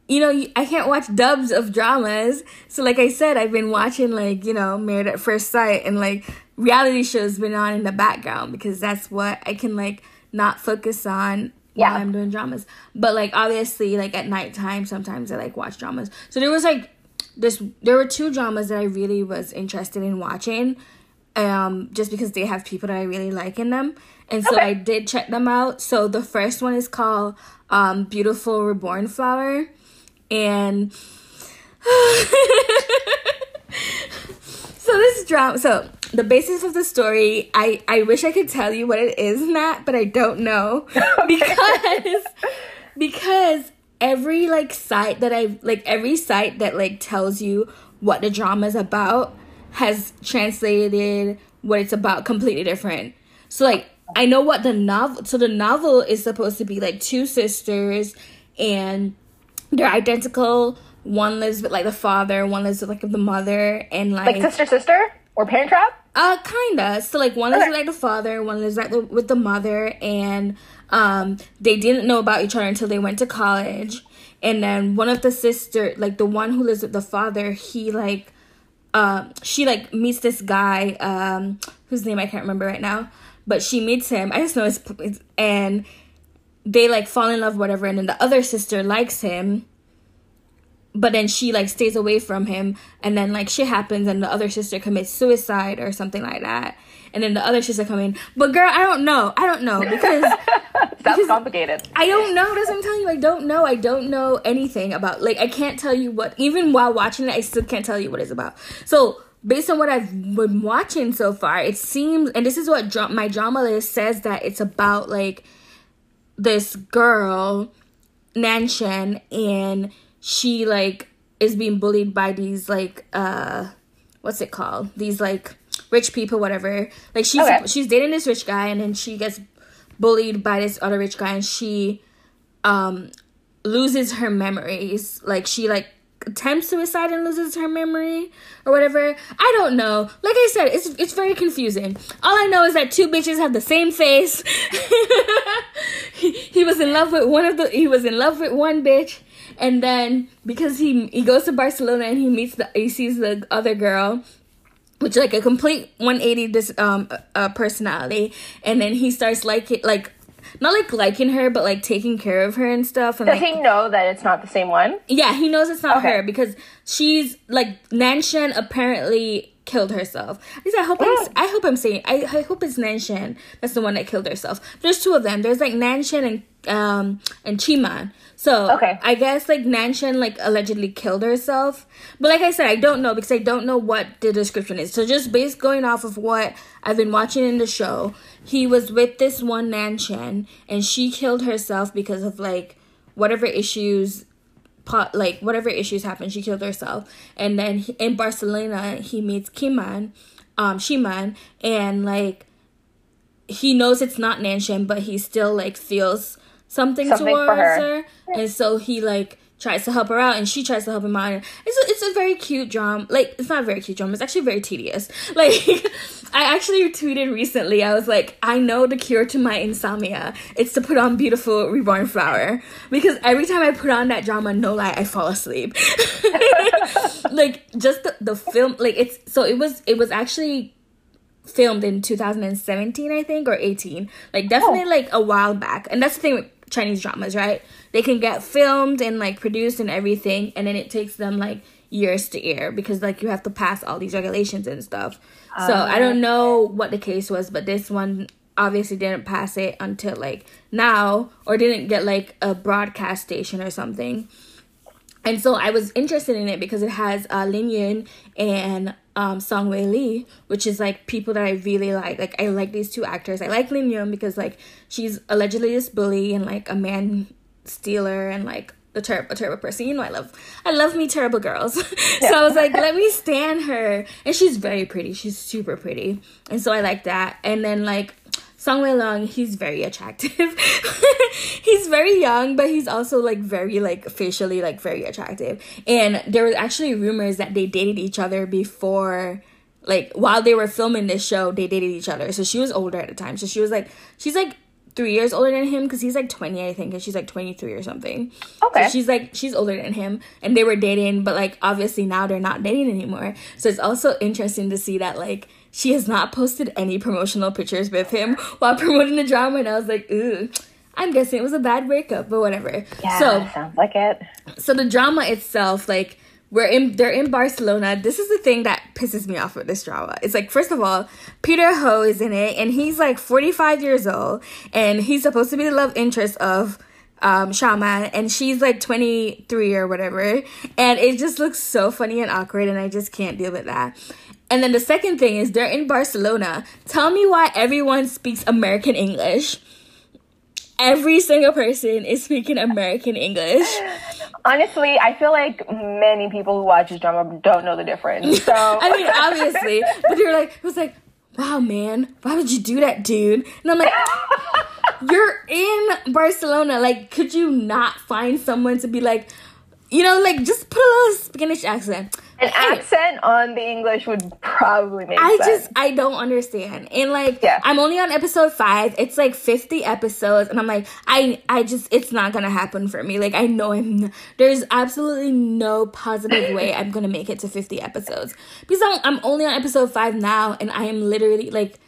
you know, I can't watch dubs of dramas. So like I said, I've been watching like, you know, Married at First Sight and like reality shows been on in the background because that's what I can like not focus on yeah. while I'm doing dramas. But like obviously like at nighttime sometimes I like watch dramas. So there was like this there were two dramas that I really was interested in watching. Um, just because they have people that I really like in them. And so okay. I did check them out. So the first one is called um, Beautiful Reborn Flower. And *sighs* *laughs* so this drama so the basis of the story i i wish i could tell you what it is Nat, but i don't know. *laughs* Because because every like site that i like every site that like tells you what the drama is about has translated what it's about completely different. So like i know what the novel so the novel is supposed to be like two sisters and they're identical one lives with like the father, one lives with like the mother, and like like sister sister or parent trap. Uh, kinda. So like one okay. lives with like the father, one lives like the, with the mother, and um, they didn't know about each other until they went to college. And then one of the sister, like the one who lives with the father, he like, um, she like meets this guy, um, whose name I can't remember right now, but she meets him. I just know it's, it's and they like fall in love, whatever. And then the other sister likes him but then she like stays away from him and then like shit happens and the other sister commits suicide or something like that. And then the other sister come in. But girl i don't know. I don't know because *laughs* that's because complicated. I don't know. That's what i'm telling you. I don't know. I don't know anything about like i can't tell you what even while watching it i still can't tell you what it's about. So based on what i've been watching so far it seems and this is what dra- my drama list says that it's about like this girl nanshan and she like is being bullied by these like uh what's it called these like rich people whatever like she's okay. she's dating this rich guy and then she gets bullied by this other rich guy and she um loses her memories like she like attempts suicide and loses her memory or whatever. I don't know. Like I said, it's it's very confusing. All I know is that two bitches have the same face. *laughs* he, he was in love with one of the he was in love with one bitch and then because he he goes to Barcelona and he meets the he sees the other girl which like a complete 180 this um uh, personality. And then he starts like it like not like liking her but like taking care of her and stuff. And does like, he know that it's not the same one? Yeah he knows it's not okay. her because she's like nanshan apparently killed herself. I hope I'm, mm. I hope I'm saying I, I hope it's Nanshan that's the one that killed herself. There's two of them. There's like Nanshan and um and Chiman. So okay. I guess like Nanshan like allegedly killed herself. But like I said, I don't know because I don't know what the description is. So just based going off of what I've been watching in the show, he was with this one Nanshan and she killed herself because of like whatever issues pot like whatever issues happened, she killed herself. And then he, in Barcelona, he meets Kiman, um, Shiman, and like he knows it's not Nanshan, but he still like feels something, something towards her. her. And so he like tries to help her out and she tries to help him out. It's a, it's a very cute drama. Like, it's not a very cute drama. It's actually very tedious. *laughs* Like, I actually tweeted recently, I was like, I know the cure to my insomnia. It's to put on Beautiful Reborn Flower. Because every time I put on that drama, no lie, I fall asleep. *laughs* like, just the, the film, like, it's, so it was, it was actually filmed in 2017 i think or 18 like definitely oh. like a while back and that's the thing with chinese dramas right they can get filmed and like produced and everything and then it takes them like years to air because like you have to pass all these regulations and stuff so i don't know what the case was but this one obviously didn't pass it until like now or didn't get like a broadcast station or something and so I was interested in it because it has uh, Lin Yun and um, Song Wei Li, which is like people that I really like. Like I like these two actors. I like Lin Yun because like she's allegedly this bully and like a man stealer and like the terrible terrible person. You know I love I love me terrible girls. *laughs* Yeah. so I was like, let me stand her. And she's very pretty. She's super pretty. And so I like that. And then like Song Wei Long, he's very attractive. *laughs* he's very young, but he's also like very like facially like very attractive. And there was actually rumors that they dated each other before like while they were filming this show, they dated each other. So she was older at the time. So she was like she's like three years older than him because he's like 20 i think and she's like 23 or something. Okay. so she's like she's older than him and they were dating but like obviously now they're not dating anymore. So it's also interesting to see that like she has not posted any promotional pictures with him while *laughs* promoting the drama and i was like ooh i'm guessing it was a bad breakup but whatever. Yeah so sounds like it. So the drama itself like we're in they're in Barcelona. This is the thing that pisses me off with this drama. It's like first of all, Peter Ho is in it and he's like 45 years old and he's supposed to be the love interest of um Shaman and she's like 23 or whatever and it just looks so funny and awkward and I just can't deal with that. And then the second thing is they're in Barcelona. Tell me why everyone speaks American English. Every single person is speaking American English. Honestly, I feel like many people who watch this drama don't know the difference. So *laughs* I mean, obviously, but you're like, it was like, wow, man, why would you do that, dude? And I'm like, *laughs* you're in Barcelona. Like, could you not find someone to be like, you know, like just put a little Spanish accent. An accent on the English would probably make it. I sense. just I don't understand. And like yeah. I'm only on episode 5. It's like 50 episodes and I'm like I I just it's not going to happen for me. Like I know I'm there's absolutely no positive way I'm going to make it to 50 episodes. Because I'm, I'm only on episode 5 now and I am literally like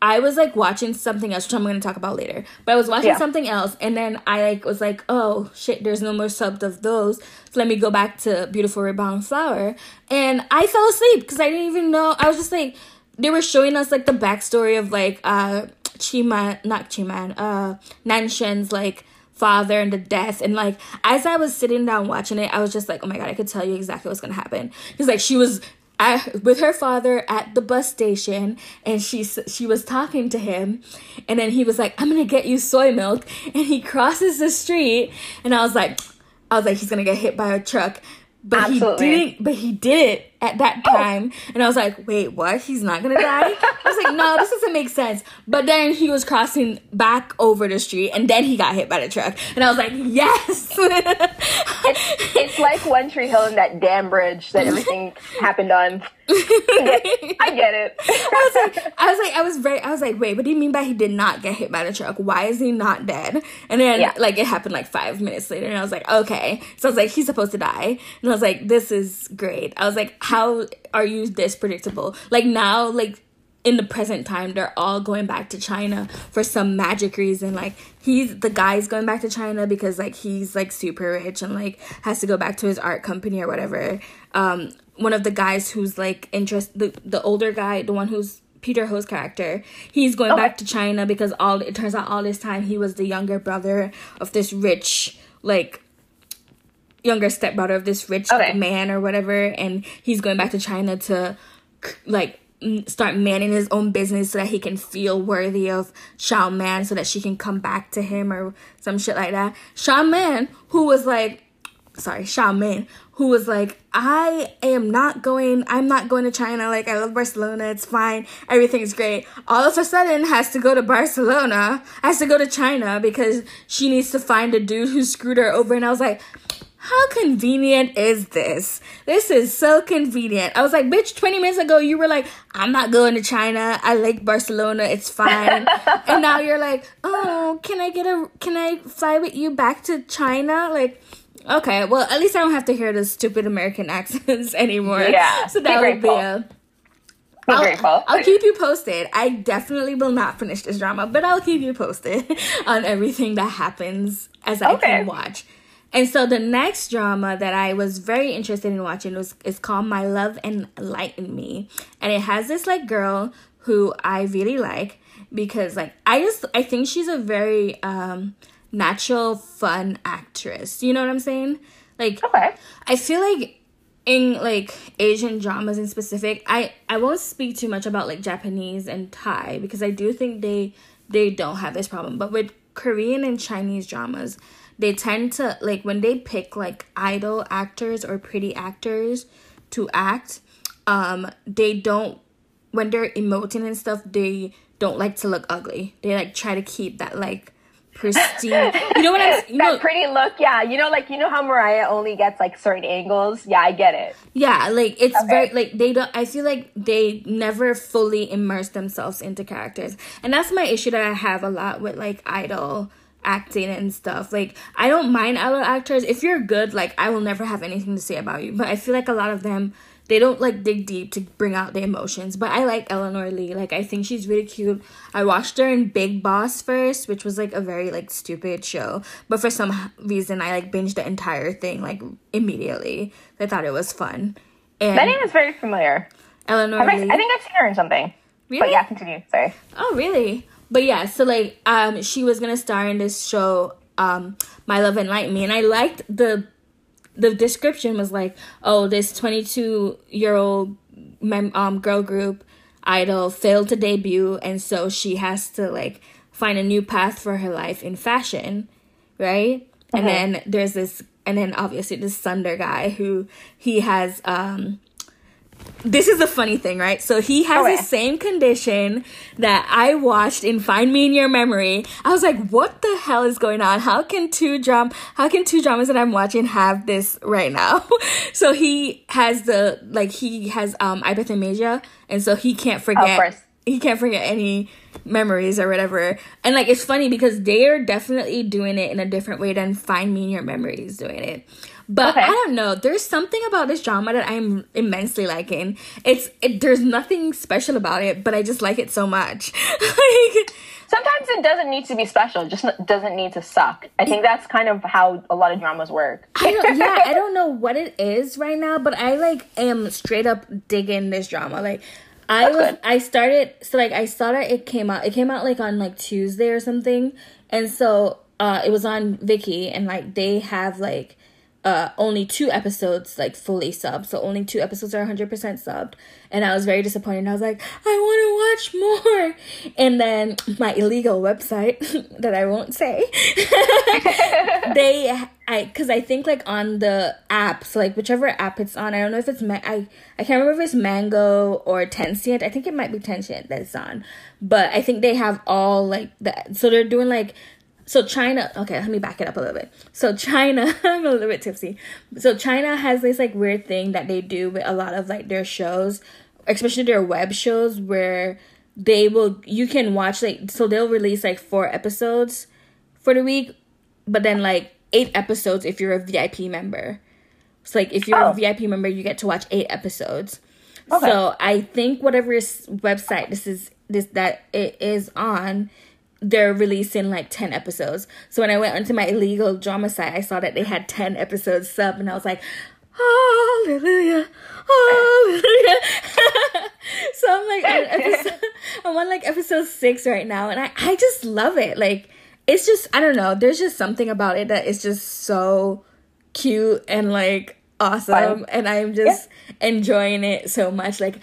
I was like watching something else, which I'm gonna talk about later. But I was watching yeah. something else, and then I like was like, oh shit, there's no more subs of those. Let me go back to Beautiful Reborn Flower, and I fell asleep because I didn't even know. I was just like, they were showing us like the backstory of like uh Chiman, not Chiman, uh Nanshan's like father and the death. And like as i was sitting down watching it i was just like oh my god i could tell you exactly what's gonna happen. Because like she was I, with her father at the bus station and she she was talking to him. And then he was like i'm gonna get you soy milk. And he crosses the street and i was like i was like he's gonna get hit by a truck but Absolutely. he didn't but he did it at that oh. time oh. and i was like wait what he's not gonna die i was like no this doesn't make sense but then he was crossing back over the street and then he got hit by the truck and i was like yes it's, it's like one tree hill and that damn bridge that everything happened on I get it. I was like, I was like, I was very, I was like, wait, what do you mean by he did not get hit by the truck? Why is he not dead? And then, yeah. like, it happened like five minutes later, and I was like, okay. So I was like, he's supposed to die, and I was like, this is great. I was like, how are you this predictable? Like now, like in the present time they're all going back to china for some magic reason like he's the guy's going back to china because like he's like super rich and like has to go back to his art company or whatever um one of the guys who's like interest the, the older guy the one who's Peter Ho's character, he's going okay. back to China because all it turns out all this time he was the younger brother of this rich like younger stepbrother of this rich okay. man or whatever and he's going back to China to like start manning his own business so that he can feel worthy of Xiaoman so that she can come back to him or some shit like that. Xiaoman, who was like sorry, Xiaoman, who was like, I am not going, I'm not going to China. Like, I love Barcelona. It's fine. Everything's great. All of a sudden has to go to Barcelona, has to go to China because she needs to find a dude who screwed her over. And I was like, how convenient is this? This is so convenient. I was like, bitch, 20 minutes ago, you were like, I'm not going to China. I like Barcelona. It's fine. *laughs* and now you're like, oh, can I get a, can I fly with you back to China? Like, Okay, well, at least I don't have to hear the stupid American *laughs* accents anymore. Yeah. So that would be a. I'll. I'll keep you posted. I definitely will not finish this drama, but I'll keep you posted *laughs* on everything that happens as I okay. can watch. And so the next drama that I was very interested in watching was is called My Love Enlighten Me. And it has this like girl who I really like because like I just I think she's a very um natural fun actress. You know what I'm saying? Like okay. I feel like in like Asian dramas in specific, I I won't speak too much about like Japanese and Thai because I do think they they don't have this problem. But with Korean and Chinese dramas, they tend to like when they pick like idol actors or pretty actors to act, um they don't when they're emoting and stuff, they don't like to look ugly. They like try to keep that like pristine. *laughs* You know what I'm? You that know, pretty look, yeah. You know, like you know how Mariah only gets like certain angles. Yeah, I get it. Yeah, like it's okay. very like they don't. I feel like they never fully immerse themselves into characters, and that's my issue that I have a lot with like idol acting and stuff. Like I don't mind idol actors if you're good. Like I will never have anything to say about you, but I feel like a lot of them they don't like dig deep to bring out the emotions. But I like Eleanor Lee. Like I think she's really cute. I watched her in Big Boss first, which was like a very like stupid show. But for some reason I like binged the entire thing like immediately. I thought it was fun. And that name is very familiar. Eleanor I, Lee. I think I've seen her in something. Really? But yeah, continue. Sorry. Oh really? But yeah, so like um she was gonna star in this show, um, My Love Enlighten Me, and I liked the the description was like, oh, this 22 year old mem- um, girl group idol failed to debut, and so she has to like find a new path for her life in fashion, right? And then there's this, and then obviously this tsundere guy who he has um this is the funny thing, right? So he has okay. the same condition that I watched in Find Me in Your Memory. I was like, what the hell is going on? How can two drum how can two dramas that I'm watching have this right now? *laughs* so he has the like he has um hypothalamiasia and so he can't forget he can't forget any memories or whatever. And like it's funny because they're definitely doing it in a different way than Find Me in Your Memories doing it. But okay. I don't know. There's something about this drama that I'm immensely liking. It's it, there's nothing special about it, but I just like it so much. *laughs* like, Sometimes it doesn't need to be special; it just doesn't need to suck. I think that's kind of how a lot of dramas work. I don't, yeah, *laughs* I don't know what it is right now, but I like am straight up digging this drama. Like I That's was good. I started so like I saw that it came out it came out like on like Tuesday or something. And so uh it was on Viki and like they have like uh only two episodes like fully subbed. So only two episodes are 100% subbed. And I was very disappointed. I was like, I want to watch more. And then my illegal website *laughs* that I won't say, *laughs* they I because I think like on the app, so like whichever app it's on, I don't know if it's Ma- I I can't remember if it's Mango or Tencent. I think it might be Tencent that's on, but I think they have all like that. So they're doing like so China, okay, let me back it up a little bit. So China, *laughs* I'm a little bit tipsy. So China has this like weird thing that they do with a lot of like their shows, especially their web shows where they will you can watch like so they'll release like four episodes for the week, but then like eight episodes if you're a VIP member. So like if you're oh. a VIP member, you get to watch eight episodes. Okay. So I think whatever website this is this that it is on they're releasing like 10 episodes. So when I went onto my illegal drama site, I saw that they had 10 episodes sub and I was like, hallelujah, hallelujah. *laughs* so I'm like, on episode, *laughs* I'm on like episode six right now and I, I just love it. Like, it's just, I don't know, there's just something about it that is just so cute and like awesome. Fun. And I'm just yeah. enjoying it so much. Like,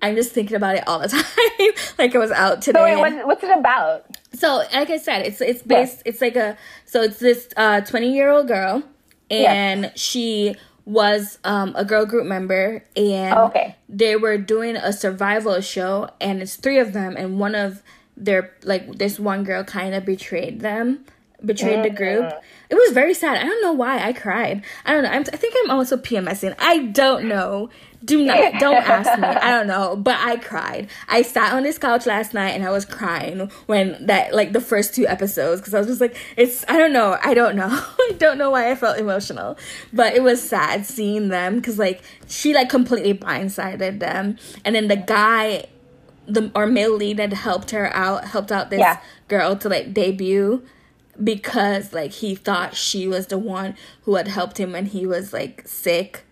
I'm just thinking about it all the *laughs* time. like I was out today. So wait, what, what's it about? So, like I said, it's it's based. Yeah. It's like a so it's this uh 20 year old girl, and yeah. she was um a girl group member, and oh, okay. they were doing a survival show, and it's three of them, and one of their like this one girl kind of betrayed them betrayed mm-hmm. the group. It was very sad. I don't know why I cried. I don't know. I'm, I think I'm also PMSing. I don't know. Do not *laughs* don't ask me. I don't know, but I cried. I sat on this couch last night and I was crying when that like the first two episodes because I was just like it's I don't know. I don't know. *laughs* I don't know why I felt emotional, but it was sad seeing them because like she like completely blindsided them, and then the guy the our male lead that helped her out helped out this yeah. girl to like debut because like he thought she was the one who had helped him when he was like sick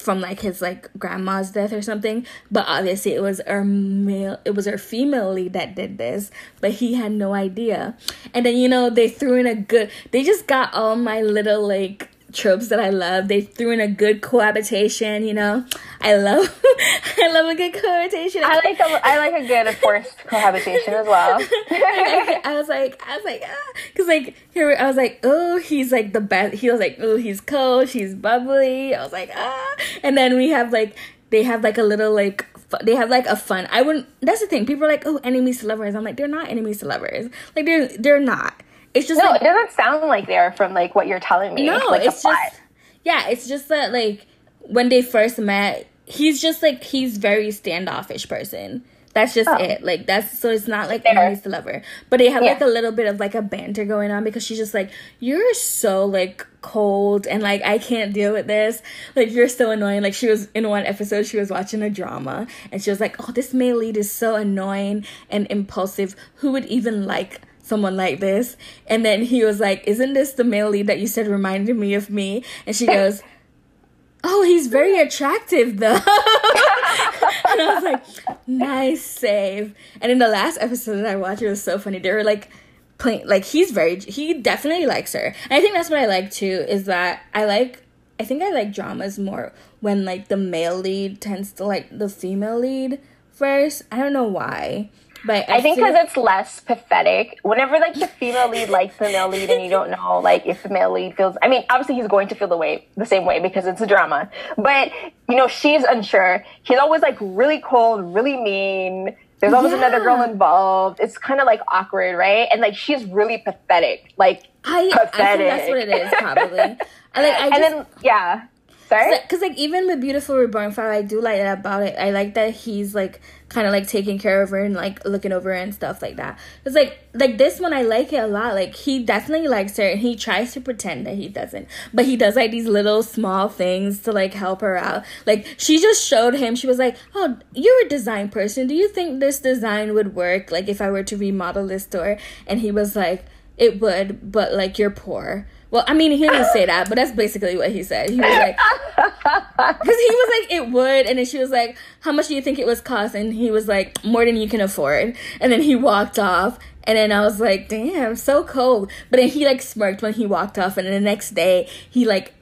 from like his like grandma's death or something but obviously it was our male it was our female lead that did this but he had no idea. And then you know they threw in a good they just got all my little like tropes that I love. They threw in a good cohabitation, you know. I love *laughs* I love a good cohabitation. I like a, I like a good forced cohabitation as well. *laughs* I, I, was like I was like ah. cuz like here I was like, "Oh, he's like the best." He was like, "Oh, he's cold, she's bubbly." I was like, "Ah." And then we have like they have like a little like they have like a fun. I wouldn't. That's the thing. People are like, "Oh, enemies to lovers." I'm like, they're not enemies to lovers. Like they're they're not it's just no, like, it doesn't sound like they're from like what you're telling me. No, like it's just yeah, it's just that like when they first met, he's just like he's very standoffish person. That's just oh. it. Like that's so it's not like enemies to lover, but they have yeah. like a little bit of like a banter going on because she's just like you're so like cold and like I can't deal with this. Like you're so annoying. Like she was in one episode, she was watching a drama and she was like, "Oh, this male lead is so annoying and impulsive. Who would even like?" Someone like this. And then he was like, Isn't this the male lead that you said reminded me of me? And she goes, *laughs* Oh, he's very attractive though. *laughs* and I was like, Nice save. And in the last episode that I watched, it was so funny. They were like, playing like he's very he definitely likes her and i think that's what i like too is that i like i think i like dramas more when like the male lead tends to like the female lead first i don't know why but I, I think because it's less pathetic. Whenever like the female lead likes the male lead, and you don't know like if the male lead feels. I mean, obviously he's going to feel the way the same way because it's a drama. But you know, she's unsure. He's always like really cold, really mean. There's always yeah. another girl involved. It's kind of like awkward, right? And like she's really pathetic. Like I, pathetic. I think that's what it is, probably. *laughs* and, like, I just, and then yeah. Sorry? Because, like, even with Beautiful Reborn Flower, I do like that about it. I like that he's, like, kind of, like, taking care of her and, like, looking over and stuff like that. It's like, like, this one, I like it a lot. Like, he definitely likes her, and he tries to pretend that he doesn't. But he does, like, these little small things to, like, help her out. Like, she just showed him, she was like, oh, you're a design person. Do you think this design would work, like, if I were to remodel this store? And he was like, it would, but, like, you're poor. Well, I mean, he didn't say that, but that's basically what he said. He was like, *laughs* because he was like, it would, and then she was like, how much do you think it was cost? And he was like, more than you can afford. And then he walked off, and then I was like, damn, so cold. But then he like smirked when he walked off, and then the next day he like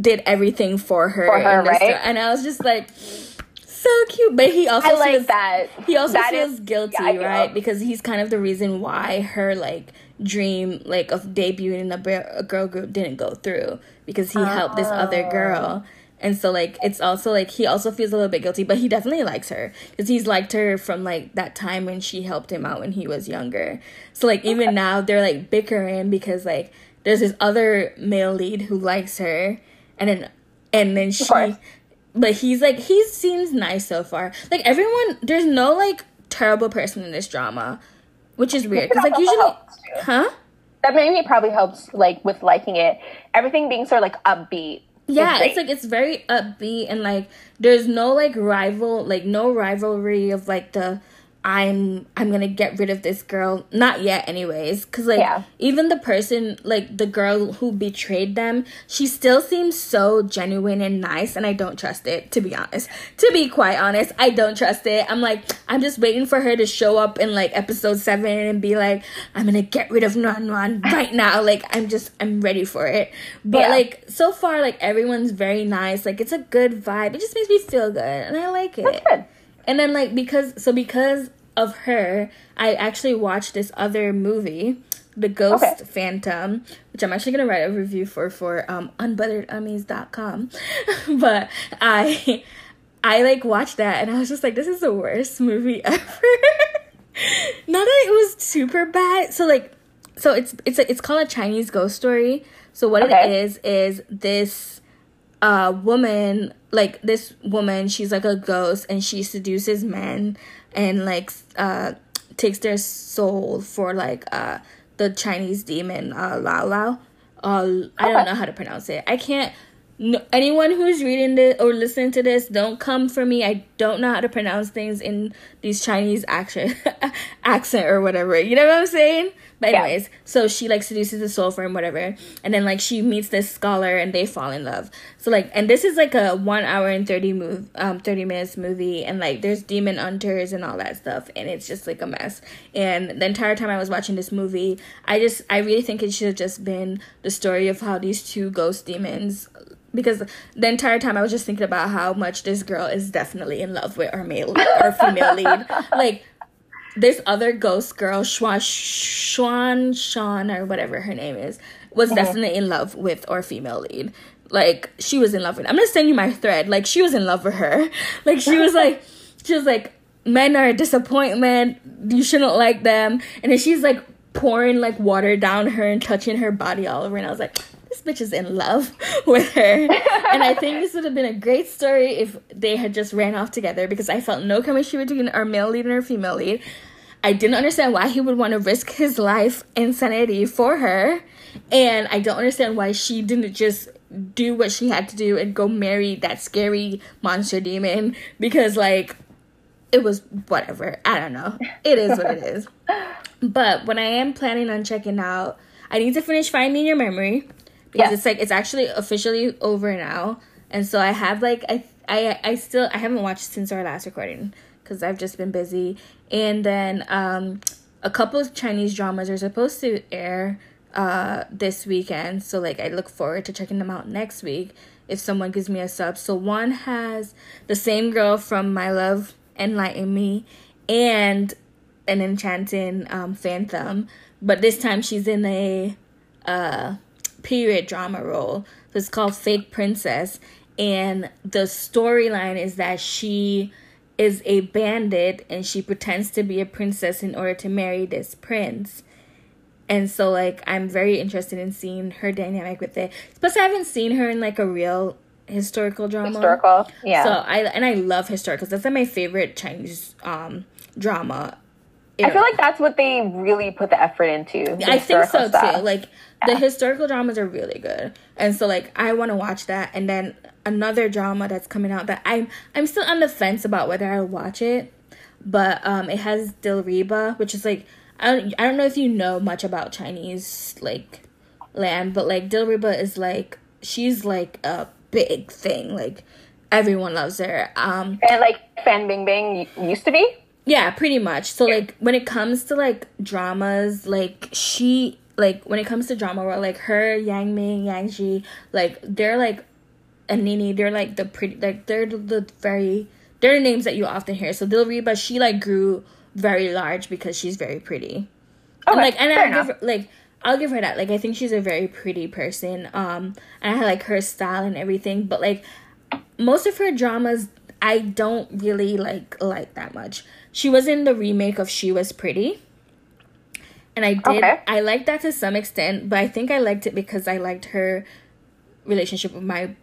did everything for her, for her, right? And I was just like. So cute, but he also I like feels, that. He also that feels is, guilty, yeah, right? Because he's kind of the reason why her like dream like of debuting in a, a girl group didn't go through because he oh. helped this other oh. girl and so like it's also like he also feels a little bit guilty but he definitely likes her because he's liked her from like that time when she helped him out when he was younger so like even okay. now they're like bickering because like there's this other male lead who likes her and then and then she but he's like he seems nice so far like everyone there's no like terrible person in this drama which is weird because like usually, huh? That maybe probably helps like with liking it. Everything being sort of like upbeat. Yeah, it's like it's very upbeat and like there's no like rival, like no rivalry of like the I'm I'm gonna get rid of this girl. Not yet, anyways. Cause like yeah. even the person, like the girl who betrayed them, she still seems so genuine and nice, and I don't trust it. To be honest, to be quite honest, I don't trust it. I'm like I'm just waiting for her to show up in like episode seven and be like, I'm gonna get rid of Nuan Nuan *laughs* right now. Like I'm just I'm ready for it. But yeah. like so far, like everyone's very nice. Like it's a good vibe. It just makes me feel good, and I like it. And then like because so because of her, I actually watched this other movie, The Ghost okay. Phantom, which I'm actually gonna write a review for for um unbutteredummies.com. *laughs* but I I like watched that and I was just like, this is the worst movie *laughs* ever. Not that it was super bad. So like so it's it's a, it's called a Chinese ghost story. So what okay. it is is this uh woman like this woman she's like a ghost and she seduces men and like uh takes their soul for like uh the chinese demon uh lao lao uh i don't know how to pronounce it i can't no, anyone who's reading this or listening to this, don't come for me. I don't know how to pronounce things in these Chinese action *laughs* accent or whatever. You know what I'm saying? But anyways, yeah. so she like seduces the soul for him, whatever, and then like she meets this scholar and they fall in love. So like, and this is like a one hour and thirty move, um, thirty minutes movie, and like there's demon hunters and all that stuff, and it's just like a mess. And the entire time I was watching this movie, I just I really think it should have just been the story of how these two ghost demons because the entire time I was just thinking about how much this girl is definitely in love with our male or female lead. *laughs* Like this other ghost girl, Schwan Schwan Sean or whatever her name is, was mm-hmm. definitely in love with our female lead. Like she was in love with. I'm gonna send you my thread. Like she was in love with her. *laughs* Like she was like, she was like, men are a disappointment. You shouldn't like them. And then she's like pouring like water down her and touching her body all over. And I was like, this bitch is in love *laughs* with her. and I think this would have been a great story if they had just ran off together because I felt no chemistry between our male lead and our female lead. I didn't understand why he would want to risk his life and sanity for her. And I don't understand why she didn't just do what she had to do and go marry that scary monster demon because, like, it was whatever. I don't know. It is what it is. *laughs* But when I am planning on checking out, I need to finish Find Me in Your Memory because it's like it's actually officially over now, and so I have like I I I still I haven't watched since our last recording because I've just been busy, and then um a couple of Chinese dramas are supposed to air uh this weekend, so like I look forward to checking them out next week if someone gives me a sub. So one has the same girl from My Love Enlighten Me and an enchanting um, phantom, but this time she's in a uh period drama role. So it's called Fake Princess. And the storyline is that she is a bandit and she pretends to be a princess in order to marry this prince. And so like I'm very interested in seeing her dynamic with it. Plus I haven't seen her in like a real historical drama. Historical, yeah. So I and I love historicals. That's like my favorite Chinese um drama. I feel like that's what they really put the effort into. The I think so stuff. too. Like yeah. the historical dramas are really good, and so like I want to watch that. And then another drama that's coming out that I'm I'm still on the fence about whether I'll watch it, but um it has Dilraba, which is like I don't I don't know if you know much about Chinese like land, but like Dilraba is like she's like a big thing. Like everyone loves her. Um and like Fan Bingbing used to be. Yeah, pretty much. So like when it comes to like dramas, like she like when it comes to drama world, like her, Yang Ming, Yang Ji, like they're like a Nini, they're like the pretty like they're the, the very they're the names that you often hear. So Dilraba, she like grew very large because she's very pretty. Okay, and like and I give her, like I'll give her that. Like I think she's a very pretty person. Um and I like her style and everything, but like most of her dramas I don't really like like that much. She was in the remake of She Was Pretty. And I did okay. I liked that to some extent, but I think I liked it because I liked her relationship with my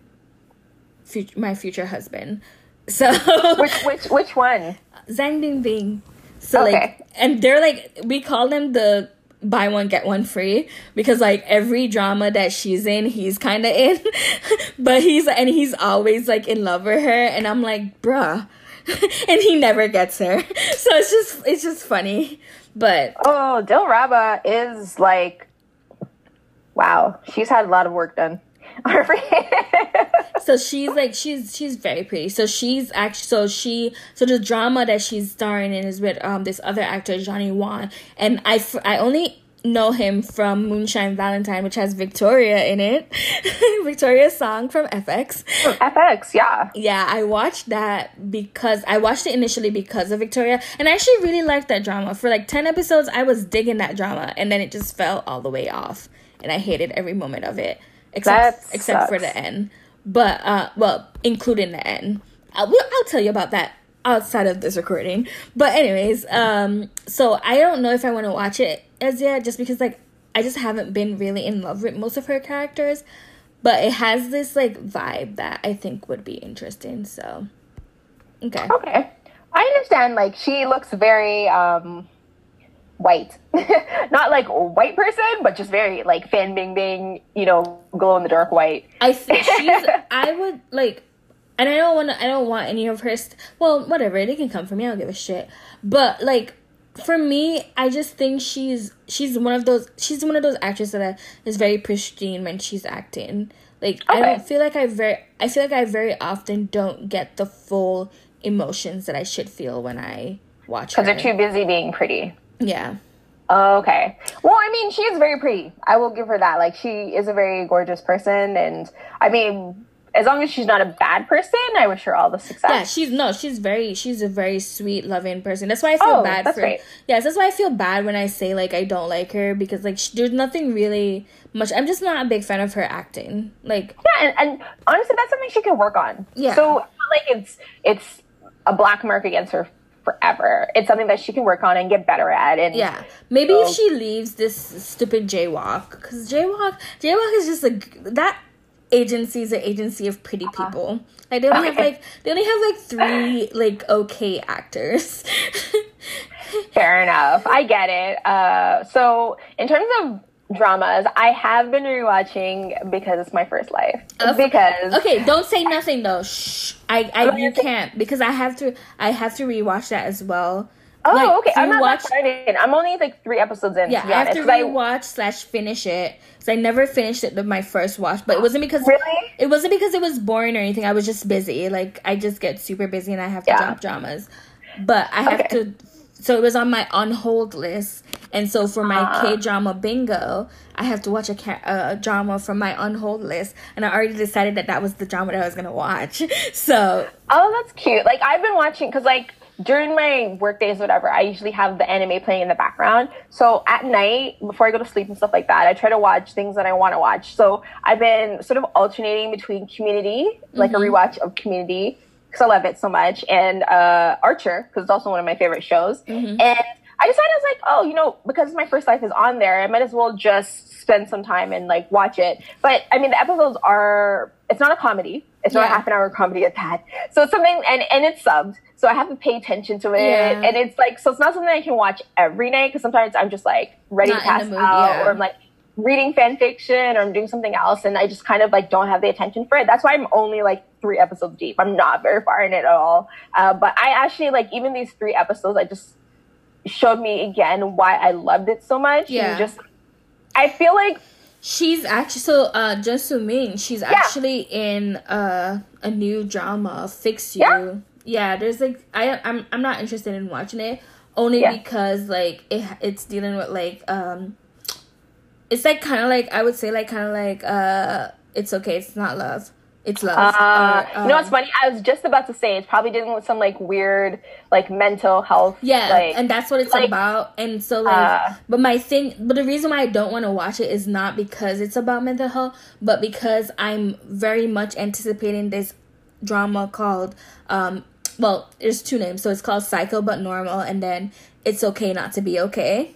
future my future husband. *laughs* So which which which one? Zhang Binbin. So okay. like, and they're like, we call them the buy one get one free because like every drama that she's in he's kind of in *laughs* but he's and he's always like in love with her and i'm like bruh *laughs* and he never gets her. *laughs* So it's just it's just funny. But oh Dilraba is like wow. She's had a lot of work done. *laughs* So she's like she's she's very pretty. So she's actually so she so the drama that she's starring in is with um this other actor Johnny Wan, and I I only know him from Moonshine Valentine, which has Victoria in it. *laughs* Victoria's song from FX. FX, yeah. Yeah, I watched that because I watched it initially because of Victoria, and I actually really liked that drama. For like 10 episodes, I was digging that drama, and then it just fell all the way off, and I hated every moment of it except except for the end. But uh, well, including the end. I'll, I'll tell you about that outside of this recording. But anyways, um, so I don't know if I want to watch it as yet, just because like I just haven't been really in love with most of her characters. But it has this like vibe that I think would be interesting. So, okay. Okay, I understand. Like she looks very um white. *laughs* Not like a white person, but just very like Fan bing bing, you know, glow in the dark white. I think *laughs* she's I would like and I don't want I don't want any of her st- well, whatever, they can come for me. I don't give a shit. But like for me, I just think she's she's one of those she's one of those actresses that is very pristine when she's acting. Like okay. I don't feel like I very I feel like I very often don't get the full emotions that I should feel when I watch her. Because they're too busy being pretty. Yeah. Okay. Well, I mean, she is very pretty. I will give her that. Like, she is a very gorgeous person, and I mean, as long as she's not a bad person, I wish her all the success. Yeah, she's no, she's very, she's a very sweet, loving person. That's why I feel oh, bad that's for. Great. Yes, that's why I feel bad when I say like I don't like her because like she, there's nothing really much. I'm just not a big fan of her acting. Like yeah, and, and honestly, that's something she can work on. Yeah. So like it's it's a black mark against her forever. It's something that she can work on and get better at. And yeah, maybe so, if she leaves this stupid jaywalk, because jaywalk, jaywalk is just like that agency is an agency of pretty uh-huh. people. Like they only okay. have like they only have like three *laughs* like okay actors. *laughs* Fair enough. I get it. Uh, so in terms of dramas. I have been rewatching because it's my first life. because okay, don't say nothing though. Shh. I, I you can't because I have to I have to rewatch that as well. Oh, like, okay. I'm not watch, started. I'm only like three episodes in. Yeah, I have to rewatch I, slash finish it because I never finished it with my first watch. But it wasn't because really it wasn't because it was boring or anything. I was just busy. Like I just get super busy and I have to yeah. drop dramas. But I have okay. to so it was on my on hold list. And so for my uh, K drama bingo, I have to watch a, ca- a drama from my on hold list. And I already decided that that was the drama that I was going to watch. *laughs* So. Oh, that's cute. Like, I've been watching, because, like, during my work days, whatever, I usually have the anime playing in the background. So at night, before I go to sleep and stuff like that, I try to watch things that I want to watch. So I've been sort of alternating between Community, like mm-hmm. a rewatch of Community, because I love it so much, and uh, Archer, because it's also one of my favorite shows. Mm-hmm. And I decided I was like, oh, you know, because my first life is on there, I might as well just spend some time and like watch it. But I mean, the episodes are it's not a comedy. It's not a half an hour comedy at that. So it's something, and and it's subbed, so I have to pay attention to it. Yeah. And it's like, so it's not something I can watch every night because sometimes I'm just like ready not to pass mood, out, yeah. or I'm like reading fan fiction or I'm doing something else and I just kind of like don't have the attention for it. That's why I'm only like three episodes deep. I'm not very far in it at all. Uh, but I actually like even these three episodes, I just showed me again why I loved it so much. Yeah. And just, I feel like She's actually so uh just so mean. She's yeah. actually in uh a new drama, Fix You. Yeah. Yeah, there's like I I'm I'm not interested in watching it only yeah. because like it it's dealing with like um it's like kind of like I would say like kind of like uh it's okay, it's not love. It's love. Uh, or, um, you know what's um, funny? I was just about to say it's probably dealing with some like weird like mental health. Yeah, like, and that's what it's like, about. And so like, uh, but my thing, but the reason why I don't want to watch it is not because it's about mental health, but because I'm very much anticipating this drama called um well, there's two names, so it's called Psycho but Normal, and then It's Okay Not to Be Okay.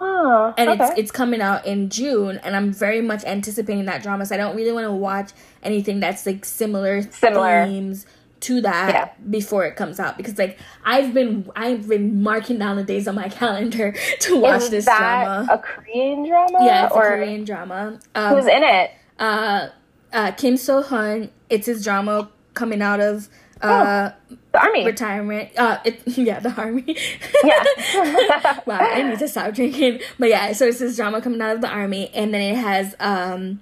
Oh, and okay. it's it's coming out in June, and I'm very much anticipating that drama. So I don't really want to watch anything that's like similar, similar. themes to that yeah. before it comes out because like I've been I've been marking down the days on my *laughs* calendar to watch Is this drama. A Korean drama? Yeah, it's or... a Korean drama. Um, Who's in it? Uh, uh, Kim Soo Hyun. It's his drama coming out of uh, oh, the army retirement. Uh, it, *laughs* yeah, the army. Yeah. *laughs* wow, I need to stop drinking. But yeah, so it's this drama coming out of the army, and then it has um.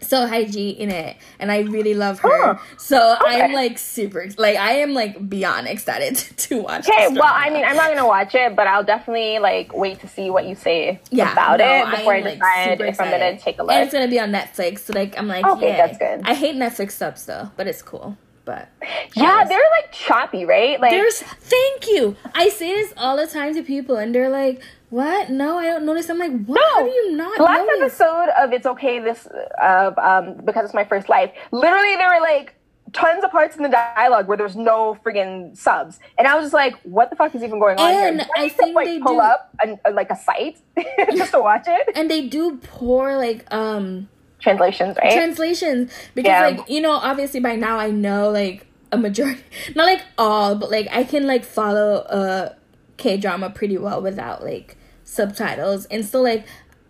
So Hye-ji in it, and I really love her. Oh, so okay. I'm like super, like I am like beyond excited *laughs* to watch. Okay, well, I mean, I'm not gonna watch it, but I'll definitely like wait to see what you say yeah, about no, it before I, I decide like, if I'm gonna take a look. And it's gonna be on Netflix, so like I'm like, okay, yeah. that's good. I hate Netflix subs though, but it's cool. But yeah, yes. they're like choppy, right? Like there's thank you. I say this all the time to people, and they're like, "What? No, I don't notice." I'm like, "What? No. How do you not?" The last notice? episode of It's Okay, this of um because it's my first life. Literally, there were like tons of parts in the dialogue where there's no friggin' subs, and I was just like, "What the fuck is even going on and here?" I think like they pull do... up a, like a site *laughs* just to watch it, and they do pour like um translations, right? Translations. Because yeah. like, you know, obviously by now I know like a majority *laughs* not like all, but like I can like follow a K drama pretty well without like subtitles. And so like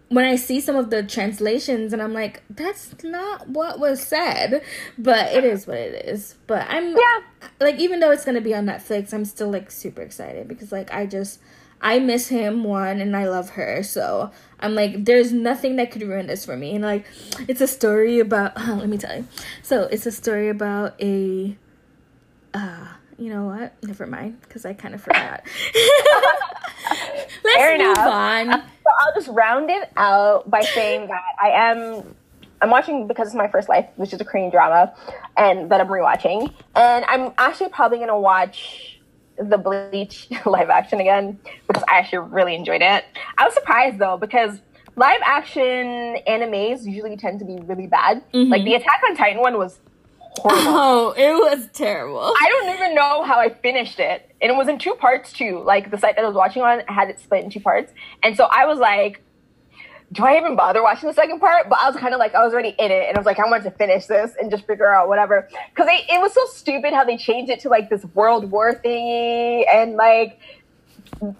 when I see some of the translations and I'm like, that's not what was said. But it is what it is. But I'm yeah. like even though it's gonna be on Netflix, I'm still like super excited because like I just I miss him one and I love her. So I'm like, there's nothing that could ruin this for me. And like, it's a story about, *laughs* let me tell you. So it's a story about a, uh, you know what? Never mind, because I kind of forgot. *laughs* Let's Fair move enough. on. Uh, so I'll just round it out by saying that I am I'm watching because it's my first life, which is a Korean drama, and that I'm rewatching. And I'm actually probably gonna watch the Bleach *laughs* live action again because I actually really enjoyed it. I was surprised though because live action animes usually tend to be really bad. Mm-hmm. Like the Attack on Titan one was horrible. *laughs* Oh, it was terrible. I don't even know how I finished it. And it was in two parts too. Like the site that I was watching on had it split in two parts. And so I was like, do I even bother watching the second part? But I was kind of like, I was already in it, and I was like, I wanted to finish this and just figure out whatever. Because it was so stupid how they changed it to like this World War thingy, and like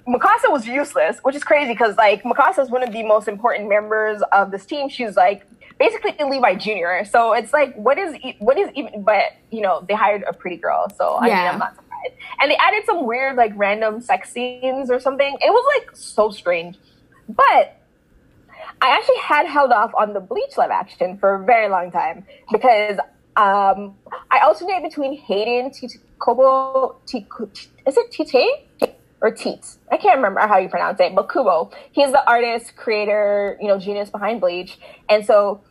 Mikasa was useless, which is crazy because like Mikasa is one of the most important members of this team. She's like basically Levi Jr. So it's like, what is what is even? But you know, they hired a pretty girl, so I yeah. mean, I'm not surprised. And they added some weird like random sex scenes or something. It was like so strange, but I actually had held off on the Bleach live action for a very long time because um, I alternate between hating Kubo, is it Tite or Teets? I can't remember how you pronounce it, but Kubo. He's the artist, creator, you know, genius behind Bleach, and so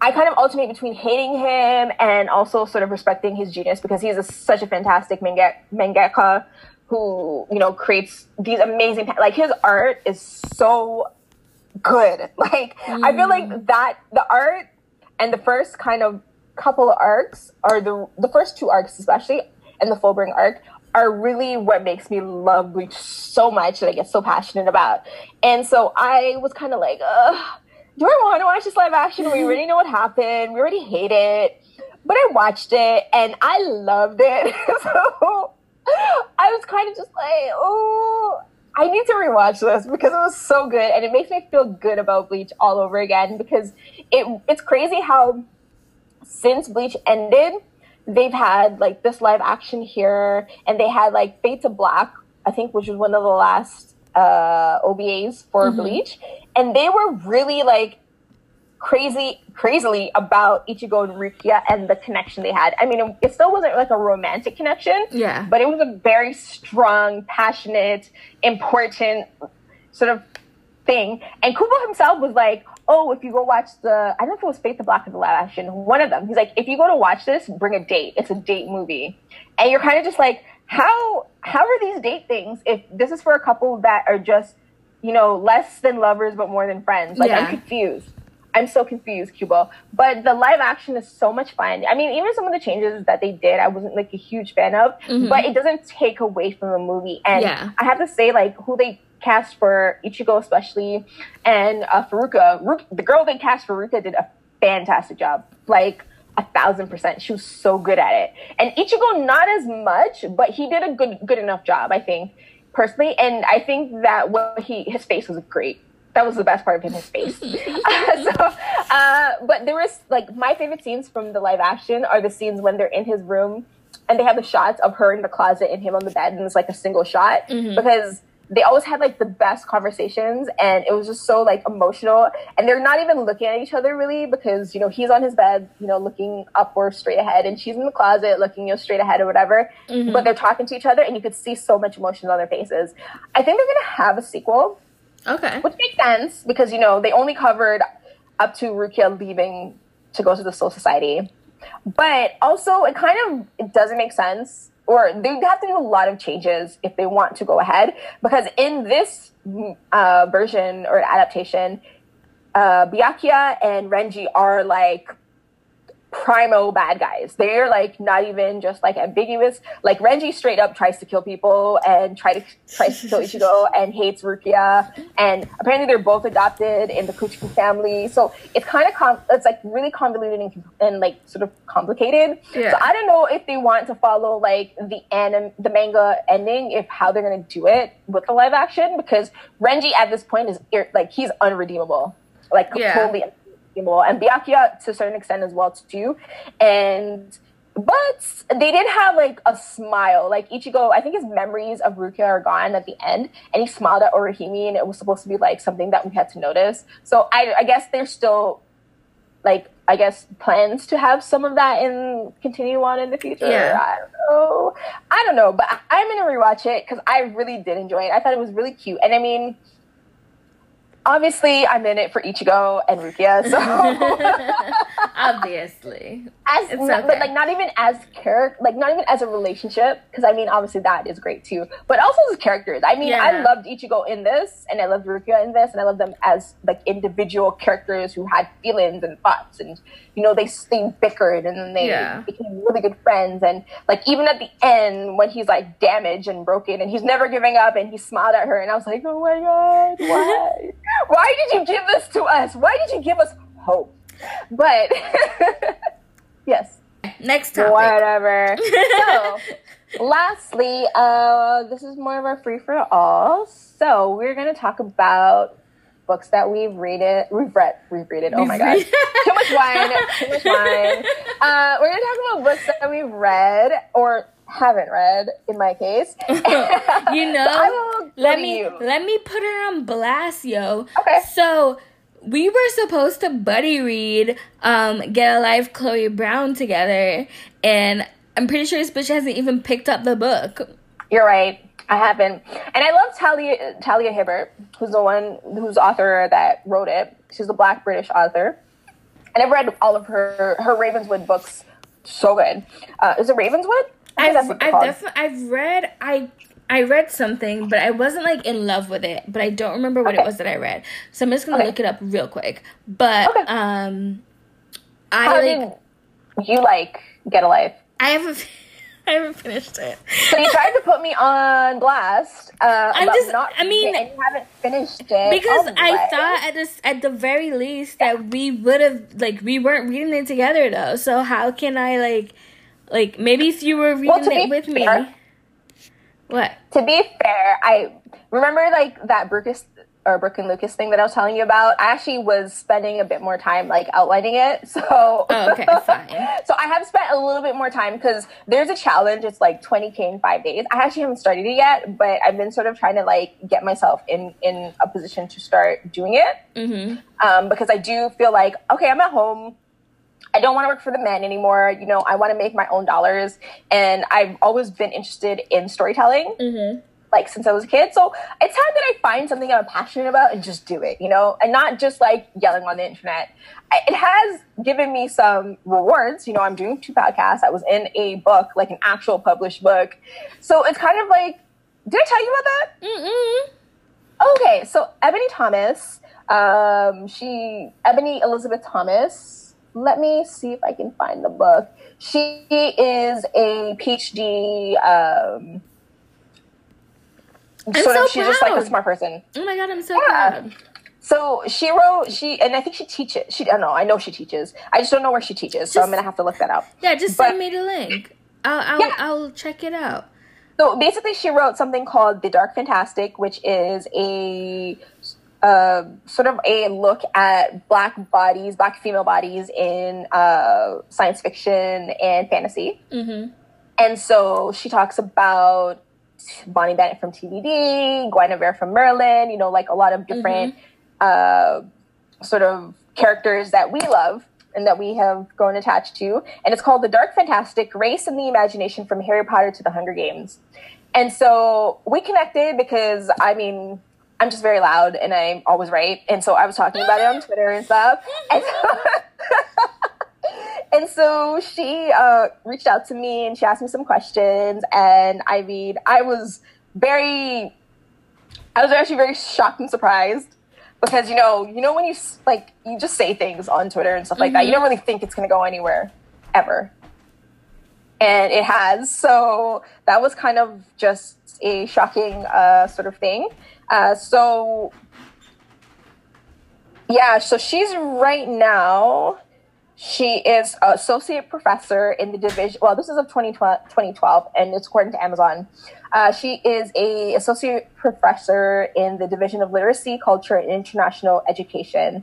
I kind of alternate between hating him and also sort of respecting his genius because he's a, such a fantastic manga, mangaka who you know creates these amazing like his art is so good. *laughs* Like mm. I feel like mm. that the art and the first kind of couple of arcs are the the first two arcs especially and the Fullbring arc are really what makes me love Bleach so much that I get so passionate about. And so I was kind of like, Ugh, do I want to watch this live action? We *laughs* already know what happened. We already hate it. But I watched it and I loved it. *laughs* so I was kind of just like, oh, I need to rewatch this because it was so good and it makes me feel good about Bleach all over again because it it's crazy how since Bleach ended, they've had like this live action here and they had like Fade to Black, I think, which was one of the last uh, OVAs for mm-hmm. Bleach, and they were really like crazy, crazily about Ichigo and Rukia and the connection they had. I mean, it still wasn't like a romantic connection, yeah, but it was a very strong, passionate, important sort of thing. And Kubo himself was like, "Oh, if you go watch the, I don't know if it was Fade to Black or the live action, one of them." He's like, "If you go to watch this, bring a date. It's a date movie." And you're kind of just like, how how are these date things if this is for a couple that are just you know less than lovers but more than friends like yeah. i'm confused i'm so confused kubo but the live action is so much fun i mean even some of the changes that they did i wasn't like a huge fan of mm-hmm. but it doesn't take away from the movie and yeah. i have to say like who they cast for ichigo especially and uh, furuka Ruka, the girl they cast for Rukia did a fantastic job like a thousand percent. She was so good at it. And Ichigo not as much, but he did a good good enough job, I think, personally. And I think that what he his face was great. That was the best part of him, his face. uh, so, uh, but there was like my favorite scenes from the live action are the scenes when they're in his room and they have the shots of her in the closet and him on the bed, and it's like a single shot mm-hmm. because they always had like the best conversations and it was just so like emotional and they're not even looking at each other really because you know he's on his bed you know looking up or straight ahead and she's in the closet looking you know straight ahead or whatever mm-hmm. but they're talking to each other and you could see so much emotion on their faces i think they're gonna have a sequel okay which makes sense because you know they only covered up to rukia leaving to go to the soul society but also it kind of it doesn't make sense or they have to do a lot of changes if they want to go ahead. Because in this uh, version or adaptation, uh, Byakuya and Renji are like primo bad guys. They're like not even just like ambiguous. Like Renji straight up tries to kill people and try to tries to kill *laughs* Ichigo and hates Rukia. And apparently they're both adopted in the Kuchiki family. So it's kind of com- it's like really convoluted and, and like sort of complicated. Yeah. So I don't know if they want to follow like the anim the manga ending if how they're gonna do it with the live action because Renji at this point is like he's unredeemable. Like yeah. totally and Byakuya to a certain extent as well too. And but they did have like a smile. Like Ichigo, I think his memories of Rukia are gone at the end, and he smiled at Orihime, and it was supposed to be like something that we had to notice. So I, I guess there's still like I guess plans to have some of that in continue on in the future. Yeah. I don't know. I don't know, but I, am gonna rewatch it because I really did enjoy it. I thought it was really cute, and I mean obviously I'm in it for Ichigo and Rukia, so *laughs* obviously. As okay. but like not even as character like not even as a relationship, because I mean obviously that is great too. But also as characters. I mean yeah. I loved Ichigo in this and I loved Rukia in this and I love them as like individual characters who had feelings and thoughts and you know, they they bickered and then they yeah. became really good friends. And like even at the end when he's like damaged and broken and he's never giving up and he smiled at her and I was like, oh my god, why? *laughs* why did you give this to us? Why did you give us hope? But *laughs* yes. Next topic. Whatever. *laughs* so, lastly, uh, this is more of our free for all. So we're gonna talk about books that we've read we've read, we've read it. Oh my god, too much wine, too much wine. *laughs* Uh, we're gonna talk about books that we've read or haven't read in my case. *laughs* you *laughs* know, let me you. let me put her on blast, yo. Okay. So we were supposed to buddy read um, Get a Life Chloe Brown together, and I'm pretty sure this bitch hasn't even picked up the book. You're right. I haven't. And I love Talia Talia Hibbert, who's the one who's author that wrote it. She's a black British author. And I've read all of her her Ravenswood books. So good. Uh, is it Ravenswood? I've I've, def- I've read I I read something, but I wasn't like in love with it. But I don't remember what okay. it was that I read. So I'm just gonna okay. look it up real quick. But okay. um, I How like. you like Get a Life? I have a. *laughs* I haven't finished it. So you tried to put me on blast. Uh, I'm just. Not I mean, you haven't finished it because I thought at this at the very least that we would have like we weren't reading it together though. So how can I like like maybe if you were reading well, it with fair, me? What? To be fair, I remember like that Brucus or Brooke and Lucas thing that I was telling you about, I actually was spending a bit more time like outlining it. *laughs* So oh, okay, fine. *laughs* so I have spent a little bit more time because there's a challenge. It's like 20k in five days. I actually haven't started it yet, but I've been sort of trying to like get myself in in a position to start doing it. Mm-hmm. Um, because I do feel like okay, I'm at home. I don't want to work for the men anymore. You know, I want to make my own dollars, and I've always been interested in storytelling. Mm-hmm like since I was a kid. So it's time that I find something I'm passionate about and just do it, you know, and not just like yelling on the internet. It has given me some rewards. You know, I'm doing two podcasts. I was in a book, like an actual published book. So it's kind of like, did I tell you about that? Mm-mm. Okay, so Ebony Thomas, um, she, Ebony Elizabeth Thomas. Let me see if I can find the book. She is a PhD um, I'm sort so of, she's just like a smart person. Oh my god, I'm so yeah. proud. So she wrote she and I think she teaches. She I don't know. I know she teaches. I just don't know where she teaches. Just, so I'm gonna have to look that up. Yeah, just but, send me the link. I'll I'll, yeah. I'll check it out. So basically, she wrote something called The Dark Fantastic, which is a uh, sort of a look at black bodies, black female bodies in uh, science fiction and fantasy. Mm-hmm. And so she talks about Bonnie Bennett from TVD, Guinevere from Merlin, you know, like a lot of different mm-hmm. uh, sort of characters that we love and that we have grown attached to. And it's called The Dark Fantastic Race and the Imagination from Harry Potter to the Hunger Games. And so we connected because, I mean, I'm just very loud and I'm always right. And so I was talking about it on Twitter and stuff. And so *laughs* and so she uh, reached out to me and she asked me some questions. And I mean, I was very, I was actually very shocked and surprised because you know, you know when you like you just say things on Twitter and stuff like mm-hmm. that, you don't mm-hmm. really think it's going to go anywhere ever, and it has. So that was kind of just a shocking uh, sort of thing. Uh, so yeah, so she's right now she is associate professor in the division. Well, this is of 2012, and it's according to Amazon. Uh, she is a associate professor in the division of literacy, culture, and international education.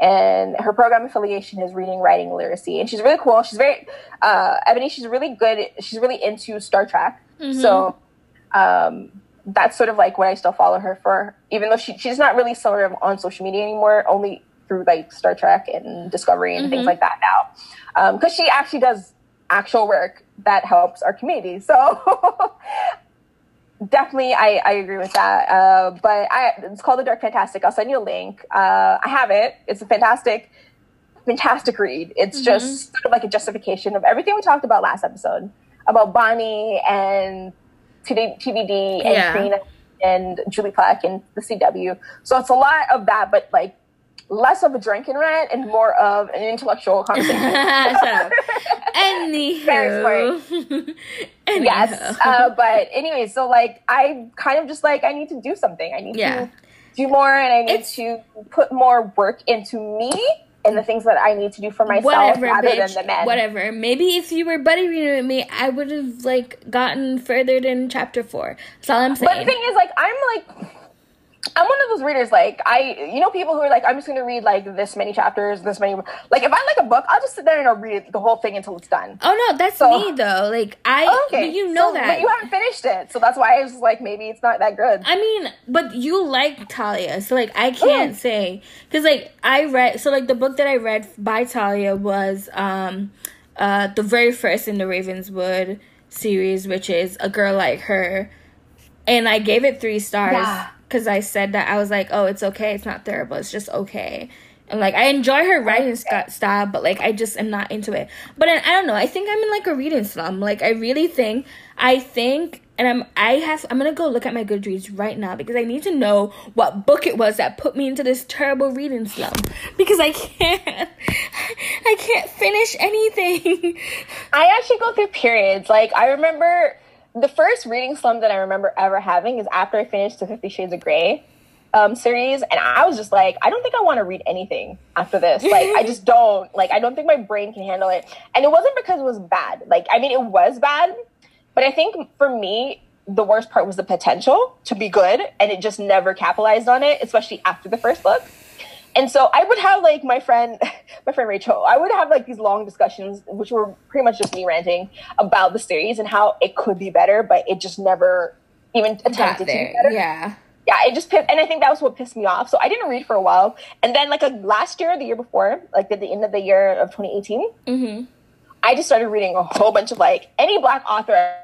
And her program affiliation is reading, writing, literacy, and she's really cool. She's very uh, Ebony. She's really good. She's really into Star Trek. Mm-hmm. So um, that's sort of like what I still follow her for, even though she, she's not really sort of on social media anymore. Only through like Star Trek and Discovery and mm-hmm. things like that now. Because um, she actually does actual work that helps our community. So *laughs* definitely, I, I agree with that. Uh, but I, it's called The Dark Fantastic. I'll send you a link. Uh, I have it. It's a fantastic, fantastic read. It's mm-hmm. just sort of like a justification of everything we talked about last episode about Bonnie and TVD and yeah. And Julie Plec and the CW. So it's a lot of that, but like less of a drinking rant and more of an intellectual conversation. *laughs* *laughs* Anywho. Very smart. *laughs* yes. Uh, but anyway, so like I kind of just like I need to do something. I need yeah. to do more and I need it's, to put more work into me and the things that I need to do for myself whatever, rather bitch, than the men. Whatever. Maybe if you were buddy reading with me, I would have like gotten further than chapter four. That's all I'm saying. But the thing is, like, I'm like I'm one of those readers, like I, you know, people who are like, I'm just gonna read like this many chapters, this many. Like, if I like a book, I'll just sit there and I'll read the whole thing until it's done. Oh no, that's so, me though. Like I, okay, you know so, that, but you haven't finished it, so that's why I was like, maybe it's not that good. I mean, but you like Talia, so like I can't say because like I read, so like the book that I read by Talia was um, uh, the very first in the Ravenswood series, which is a girl like her, and I gave it three stars. Yeah because I said that I was like, oh, it's okay. It's not terrible. It's just okay. And like I enjoy her writing st- style, but like I just am not into it. But I, I don't know. I think I'm in like a reading slump. Like I really think I think and I'm I have I'm gonna go look at my Goodreads right now because I need to know what book it was that put me into this terrible reading slump because I can't *laughs* I can't finish anything. I actually go through periods. Like I remember the first reading slump that I remember ever having is after I finished the Fifty Shades of Grey um, series, and I was just like, I don't think I want to read anything after this. *laughs* Like, I just don't. Like, I don't think my brain can handle it. And it wasn't because it was bad. Like, I mean, it was bad, but I think for me, the worst part was the potential to be good, and it just never capitalized on it, especially after the first book. And so I would have like my friend, *laughs* my friend Rachel, I would have like these long discussions, which were pretty much just me ranting about the series and how it could be better, but it just never even attempted to be better. Yeah. Yeah, it just pissed, and I think that was what pissed me off. So I didn't read for a while, and then like a, last year, the year before, like at the end of the year of 2018, mm-hmm. I just started reading a whole bunch of like any black author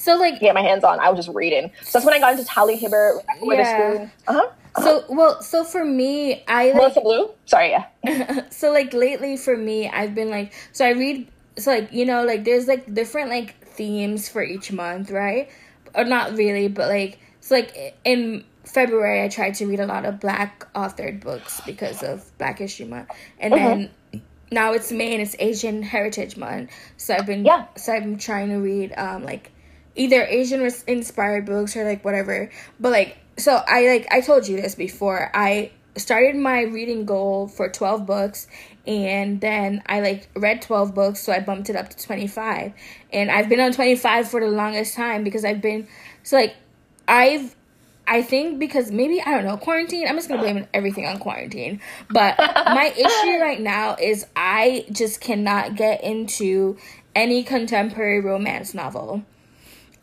so like get my hands on, I was just reading. So that's when I got into Talia Hibbert, yeah. Uh-huh. uh-huh. So well, so for me, I like, Melissa Blue. Sorry, yeah. *laughs* so like lately for me, I've been like, so I read, so like you know, like there's like different like themes for each month, right? Or not really, but like so like in February, I tried to read a lot of black authored books because of Black History Month, and mm-hmm. then now it's May and it's Asian Heritage Month. So I've been yeah. So I've been trying to read um like either Asian inspired books or like whatever. But like so I like I told you this before. I started my reading goal for 12 books and then I like read 12 books so I bumped it up to 25 and I've been on 25 for the longest time because I've been so like I've I think because maybe I don't know quarantine. I'm just gonna blame everything on quarantine. But my *laughs* issue right now is I just cannot get into any contemporary romance novel.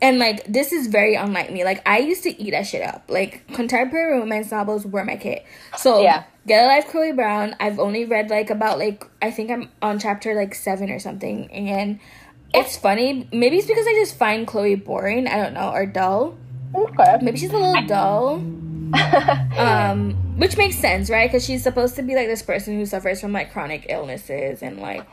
And like this is very unlike me. Like I used to eat that shit up. Like contemporary romance novels were my kit. So yeah. Get a Life Chloe Brown. I've only read like about like I think I'm on chapter like seven or something. And it's funny. Maybe it's because I just find Chloe boring. I don't know, or dull. Okay. Maybe she's a little dull. *laughs* um, which makes sense, right? Because she's supposed to be like this person who suffers from like chronic illnesses and like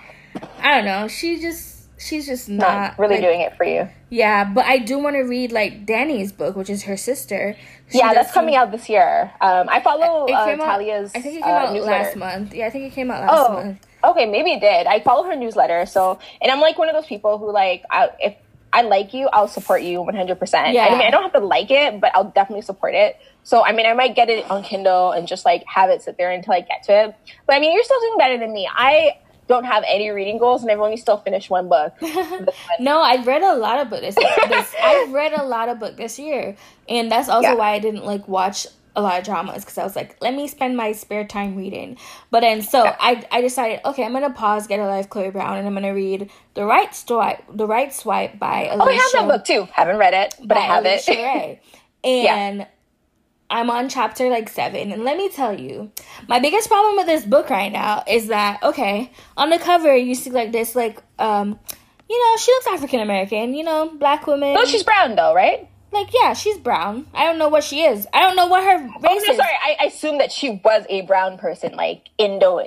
I don't know. She just she's just not, not really like, doing it for you. Yeah, but I do want to read like Dani's book, which is her sister. She yeah, that's coming out this year. Um, I follow uh, Talia's. I think it came uh, out newsletter. last month. Yeah, I think it came out last oh, month. Okay, maybe it did. I follow her newsletter, so and I'm like one of those people who like I, if I like you, I'll support you 100. percent Yeah. I mean, I don't have to like it, but I'll definitely support it. So I mean, I might get it on Kindle and just like have it sit there until I get to it. But I mean, you're still doing better than me. I don't have any reading goals and I've only still finished one book. *laughs* no, I've read a lot of books this, this I've read a lot of book this year. And that's also yeah. why I didn't like watch a lot of dramas because I was like, let me spend my spare time reading. But then so yeah. I I decided, okay, I'm gonna pause Get a Life Chloe Brown and I'm gonna read The Right Swipe The Right Swipe by Alisha. Oh, I have that book too. Haven't read it, but I have Alisha it. Rai. *laughs* And yeah. I'm on chapter like seven, and let me tell you, my biggest problem with this book right now is that okay, on the cover you see like this like um, you know, she looks African American, you know, black woman. No, she's brown though, right? Like yeah, she's brown. I don't know what she is. I don't know what her race oh, no, is. Sorry, I, I assume that she was a brown person, like Indo,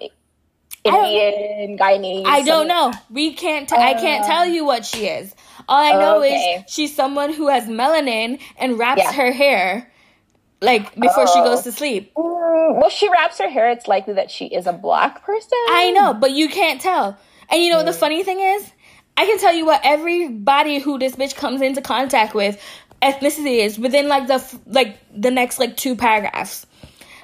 Indian, Guyanese. I don't know. We can't. T- uh, I can't tell you what she is. All I know okay. is she's someone who has melanin and wraps yeah. her hair like before she goes to sleep. Mm, well, she wraps her hair. It's likely that she is a black person. I know, but you can't tell. And you know mm. the funny thing is, I can tell you what everybody who this bitch comes into contact with ethnicity is within like the like the next like two paragraphs.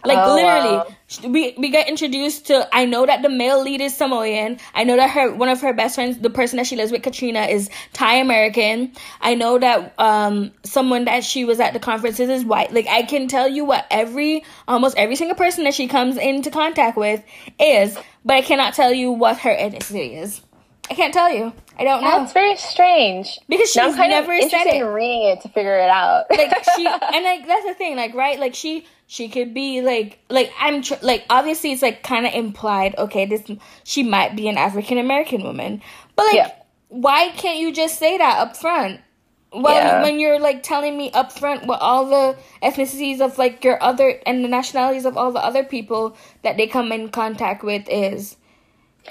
Like oh, literally, wow. we we get introduced to. I know that the male lead is Samoan. I know that her one of her best friends, the person that she lives with, Katrina, is Thai American. I know that um someone that she was at the conferences is white. Like I can tell you what every almost every single person that she comes into contact with is, but I cannot tell you what her ethnicity is. I can't tell you. I don't know. That's very strange because she's now I'm kind never of said it. In reading it to figure it out. like she *laughs* and like that's the thing. Like right, like she she could be like like I'm tr- like obviously it's like kind of implied. Okay, this she might be an African American woman, but like yeah. why can't you just say that up front? Well, yeah. when you're like telling me up front what all the ethnicities of like your other and the nationalities of all the other people that they come in contact with is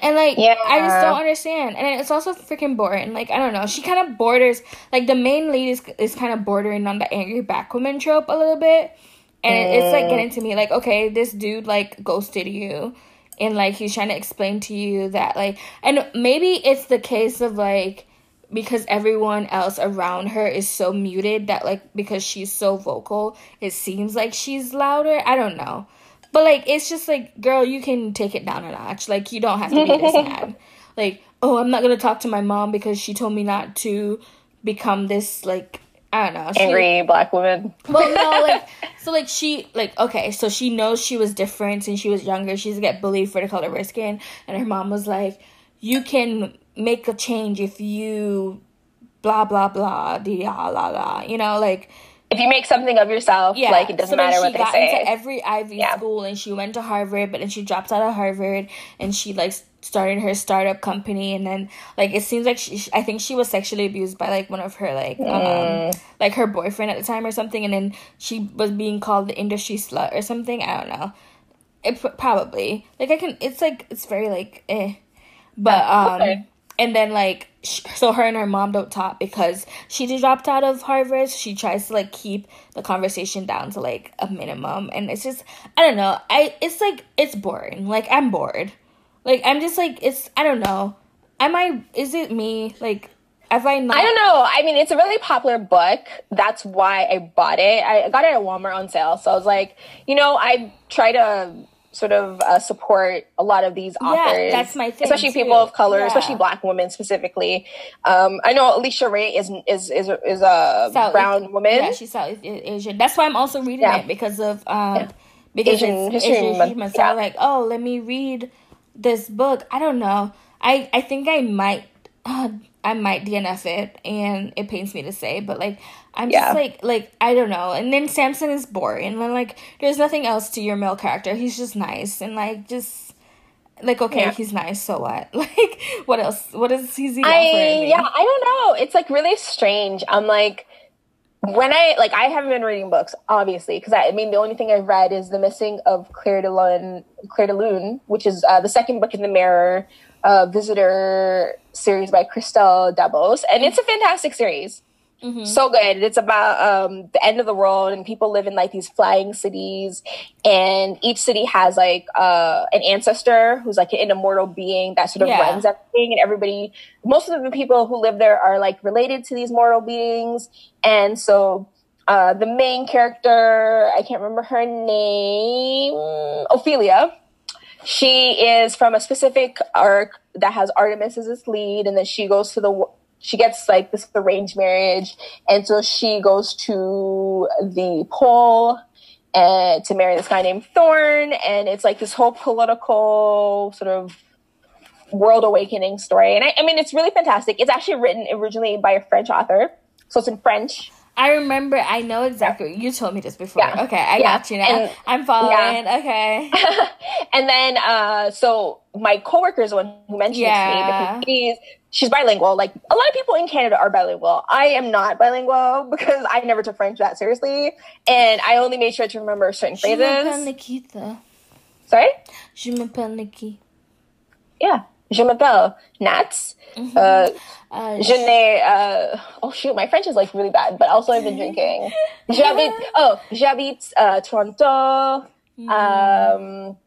And like, yeah. I just don't understand. And it's also freaking boring. Like, I don't know. She kind of borders, like, the main lead is, is kind of bordering on the angry back woman trope a little bit. And mm. it's like getting to me, like, okay, this dude, like, ghosted you. And, like, he's trying to explain to you that, like, and maybe it's the case of, like, because everyone else around her is so muted that like because she's so vocal it seems like she's louder i don't know but like it's just like girl you can take it down a notch like you don't have to be this *laughs* mad like oh i'm not gonna talk to my mom because she told me not to become this like I don't know. She, Angry black woman. Well, no, *laughs* like so, like she, like okay, so she knows she was different and she was younger. She's get bullied for the color of her skin, and her mom was like, "You can make a change if you blah blah blah blah la la you know like if you make something of yourself yeah. like it doesn't so matter what they say into every ivy yeah. school and she went to harvard but then she dropped out of harvard and she like started her startup company and then like it seems like she i think she was sexually abused by like one of her like um, mm. um like her boyfriend at the time or something and then she was being called the industry slut or something i don't know it probably like i can it's like it's very like eh but um okay and then like so her and her mom don't talk because she just dropped out of harvard she tries to like keep the conversation down to like a minimum and it's just i don't know i it's like it's boring like i'm bored like i'm just like it's i don't know am i is it me like have I not? I don't know. I mean, it's a really popular book. That's why I bought it. I got it at Walmart on sale. So I was like, you know, I try to sort of uh, support a lot of these authors. Yeah, that's my thing. Especially too. people of color, yeah. especially Black women specifically. Um, I know Alisha Rai is is is is a South, brown woman. Yeah, she's South Asian. That's why I'm also reading yeah. it because of um because Asian it's history Asian month. month. So. I'm like, oh, let me read this book. I don't know. I I think I might. Uh, *sighs* I might DNF it, and it pains me to say, but like I'm yeah. just like like I don't know. And then Samson is boring. And like there's nothing else to your male character. He's just nice and like just like okay, yeah. he's nice. So what? *laughs* Like what else? What is he's he I, Yeah, I don't know. It's like really strange. I'm like when I like I haven't been reading books obviously because I, I, mean the only thing I've read is the missing of Claire de Lune, Clair de Lune, which is uh, the second book in the Mirror uh, Visitor series by Christelle Dabos, and it's a fantastic series. Mm-hmm. So good. It's about um, the end of the world, and people live in like these flying cities, and each city has like uh, an ancestor who's like an immortal being that sort of yeah. runs everything, and everybody, most of the people who live there are like related to these mortal beings, and so uh, the main character, I can't remember her name, Ophelia. She is from a specific arc that has Artemis as its lead, and then she goes to the she gets like this arranged marriage, and so she goes to the pole eh, and to marry this guy named Thorn, and it's like this whole political sort of world awakening story. And I, I mean, it's really fantastic. It's actually written originally by a French author, so it's in French. I remember. I know exactly. You told me this before. Yeah. Okay, I yeah. got you now. And, I'm following. Yeah. Okay. *laughs* and then, uh, so my coworker is the one who mentioned yeah. it to me because she's she's bilingual. Like a lot of people in Canada are bilingual. I am not bilingual *laughs* because I never took French that seriously, and I only made sure to remember certain phrases. Je m'appelle Nikita. Sorry. Je m'appelle Nikki. Yeah, je m'appelle Nats. Mm-hmm. Uh, uh, je n'ai. Uh, oh shoot, my French is like really bad, but also I've been *laughs* drinking. J'habite. Oh, j'habite uh, Toronto. Mm. Um,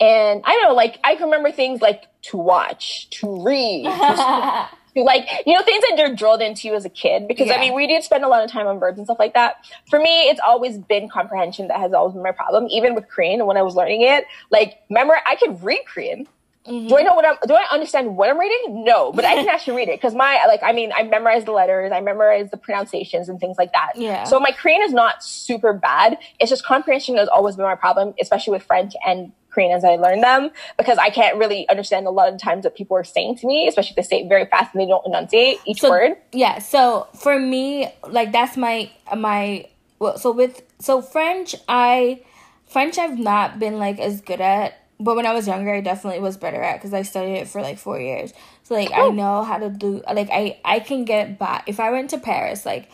and I don't know, like I can remember things like to watch, to read, *laughs* to, to, like you know things that are drilled into you as a kid. Because yeah. I mean, we did spend a lot of time on verbs and stuff like that. For me, it's always been comprehension that has always been my problem. Even with Korean, when I was learning it, like remember I could read Korean. Mm-hmm. Do I know what I'm? Do I understand what I'm reading? No, but I can *laughs* actually read it because my like I mean I memorized the letters, I memorized the pronunciations and things like that. Yeah. So my Korean is not super bad. It's just comprehension has always been my problem, especially with French and Korean as I learn them because I can't really understand a lot of times that people are saying to me, especially if they say it very fast and they don't enunciate each so, word. Yeah. So for me, like that's my my well. So with so French, I French I've not been like as good at. But when I was younger, I definitely was better at because I studied it for like four years. So like I oh. know how to do like I I can get by if I went to Paris like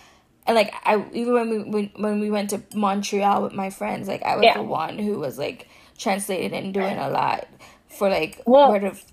and like I even when we when when we went to Montreal with my friends like I was yeah. the one who was like translating and doing a lot. for like well, word of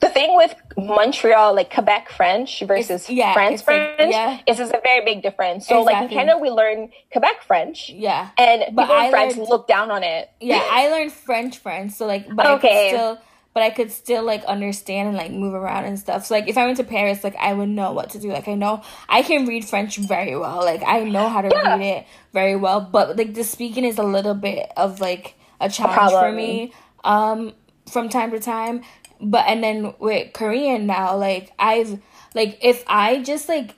the thing with Montreal, like Quebec French versus yeah, France French, like, yeah. is is a very big difference. So, like in Canada, we learn Quebec French, yeah. and But people I in France learned- look down on it. Yeah, *laughs* I learned French French, so like, but Okay. I could still, but I could still like understand and like move around and stuff. So like, if I went to Paris, like I would know what to do. Like I know I can read French very well. Like I know how to Yeah. read it very well. But like the speaking is a little bit of like a challenge for me, um, from time to time. But and then with Korean now, like I've like if I just like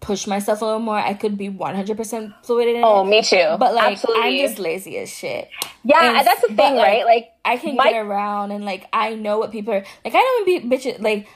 push myself a little more, I could be one hundred percent fluid in it. Oh, me too. But like Absolutely. I'm just lazy as shit. yeah, and- that's the but, thing, like, right? Like I can My- get around and like I know what people are like. I know when be bitches like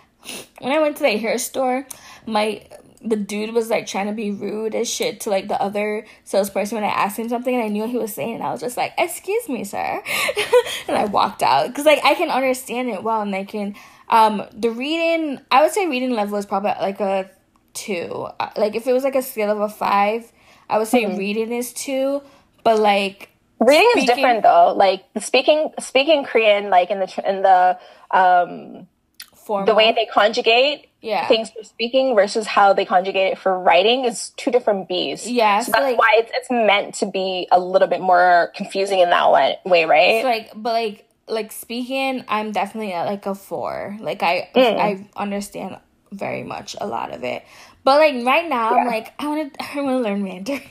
when I went to the hair store, my the dude was like trying to be rude as shit to like the other salesperson when I asked him something and I knew what he was saying and I was just like, "Excuse me, sir," *laughs* and I walked out because like I can understand it well and I can um the reading I would say reading level is probably like a two. Uh, Like if it was like a scale of a five, I would say reading is two, but like reading is different though. Like speaking speaking Korean, like in the in the um formal. the way they conjugate Yeah. things for speaking versus how they conjugate it for writing is two different beasts. Yeah, so so, that's like- why it's it's meant to be a little bit more confusing in that way, way right? It's like but like like speaking i'm definitely at like a four like i Mm. i understand very much a lot of it but like right now i'm like i want to *laughs* i want to learn mandarin *laughs*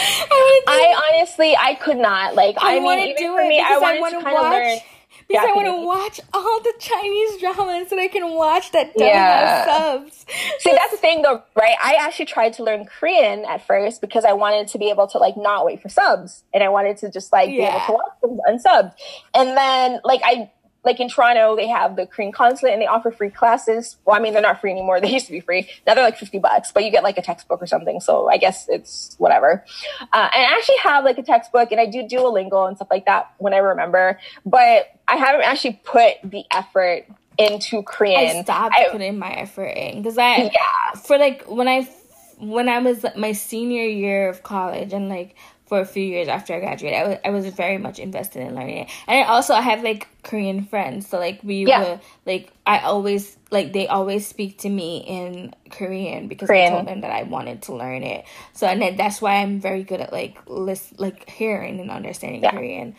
I, I honestly, I could not. Like, I, I, mean, even for me, I I, wanted to to kind of learn. Because I want to watch all the Chinese dramas that I can watch that don't Yeah. have subs. See, that's the thing, though, right? I actually tried to learn Korean at first because I wanted to be able to like not wait for subs, and I wanted to just like be able to watch things unsubbed. And then, like, I like in Toronto, they have the Korean consulate, and they offer free classes. Well, I mean, they're not free anymore. *laughs* They used to be free. Now they're like fifty bucks, but you get like a textbook or something. So I guess it's whatever. Uh, and I actually have like a textbook, and I do Duolingo and stuff like that when I remember. But I haven't actually put the effort into Korean. I stopped I- putting my effort in because I Yeah. for like when I when I was my senior year of college and like for a few years after I graduated, I was I was very much invested in learning it. And also I have like Korean friends, so like we Yeah. would like I always like they always speak to me in Korean because Korean. I told them that I wanted to learn it. So and then that's why I'm very good at like list like hearing and understanding Yeah. Korean.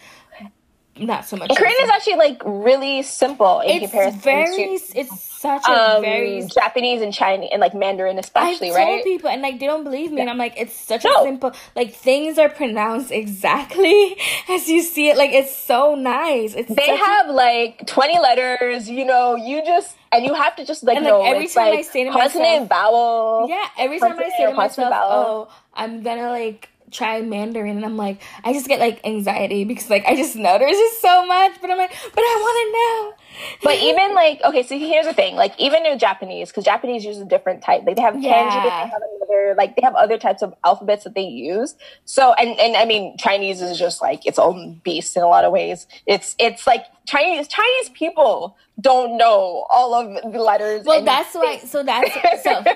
Not so much. Korean is actually like really simple in it's comparison very to it's such a um, very Japanese and Chinese and like Mandarin especially, I've right? told people and like they don't believe me, and I'm like, it's such No. a simple like things are pronounced exactly *laughs* as you see it. Like it's so nice. It's they such a- have like 20 letters, you know, you just and you have to just like And, like, know every time I say to consonant myself- vowel. yeah. Every time I say to myself, vowel. "Oh, I'm gonna like try Mandarin," and I'm like, I just get like anxiety because like I just know there's just so much, but I'm like, but I want to know. But even like okay, so here's the thing, like even in Japanese, because Japanese uses a different type. Like they have kanji, but they have another like they have other types of alphabets that they use. So and and I mean Chinese is just like its own beast in a lot of ways. It's it's like Chinese Chinese people don't know all of the letters. Well, that's why. So that's so. *laughs*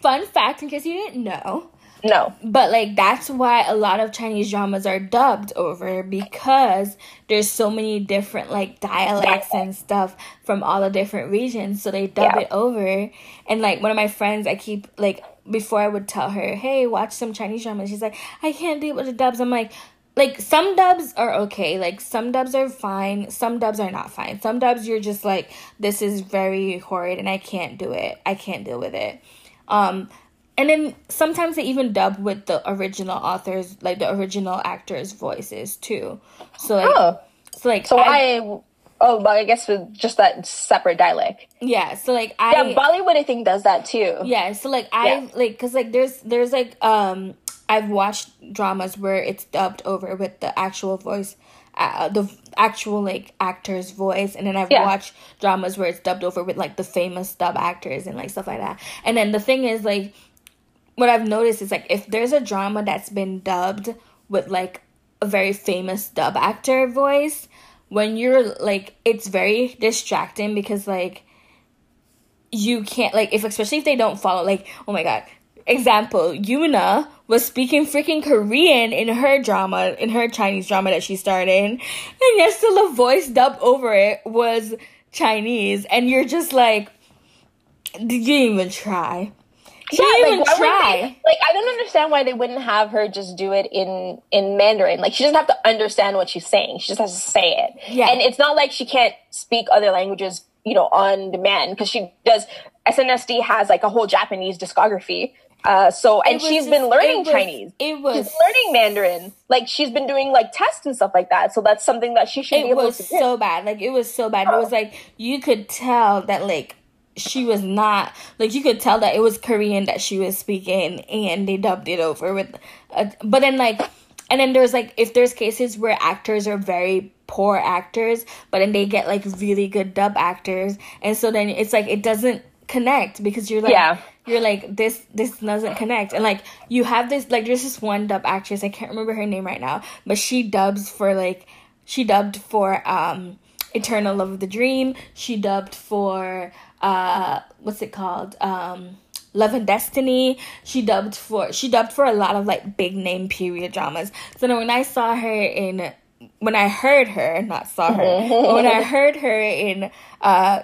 Fun fact, in case you didn't know, no. But like that's why a lot of Chinese dramas are dubbed over because there's so many different like dialects and stuff from all the different regions. So they dub Yeah. it over. And like one of my friends, I keep like before I would tell her, "Hey, watch some Chinese dramas." She's like, "I can't deal with the dubs." I'm like. Like some dubs are okay, like some dubs are fine, some dubs are not fine. Some dubs you're just like, this is very horrid and I can't do it. I can't deal with it. Um, and then sometimes they even dub with the original authors, like the original actors' voices too. So like, Oh. so like, So I, I, oh, but I guess with just that separate dialect. yeah. So like, I Yeah, Bollywood I think does that too. yeah. So like, I Yeah. like because like there's there's like um I've watched dramas where it's dubbed over with the actual voice. Uh, the actual like actor's voice and then i've Yeah. watched dramas where it's dubbed over with like the famous dub actors and like stuff like that and then the thing is like what I've noticed is like if there's a drama that's been dubbed with like a very famous dub actor voice, when you're like it's very distracting because like you can't like if especially if they don't follow like oh my god example, Yoona was speaking freaking Korean in her drama, in her Chinese drama that she starred in, and yet still the voice dub over it was Chinese, and you're just like, did you even try? She yeah, didn't like, even try. They, like I don't understand why they wouldn't have her just do it in in Mandarin. Like she doesn't have to understand what she's saying. She just has to say it. Yeah. And it's not like she can't speak other languages, you know, on demand because she does. SNSD has like a whole Japanese discography. Uh, so and she's just, been learning it was, Chinese. It was she's learning Mandarin. Like she's been doing like tests and stuff like that. So that's something that she should it be able was to so bad. Like it was so bad. Oh. It was like you could tell that like she was not like you could tell that it was Korean that she was speaking and they dubbed it over with a, but then like and then there's like if there's cases where actors are very poor actors but then they get like really good dub actors and so then it's like it doesn't connect because you're like yeah. you're like this this doesn't connect and like you have this like there's this one dub actress I can't remember her name right now but she dubs for like she dubbed for um Eternal Love of the Dream she dubbed for uh what's it called um Love and Destiny. She dubbed for she dubbed for a lot of like big name period dramas. So then when I saw her in when I heard her, not saw her, *laughs* but when I heard her in uh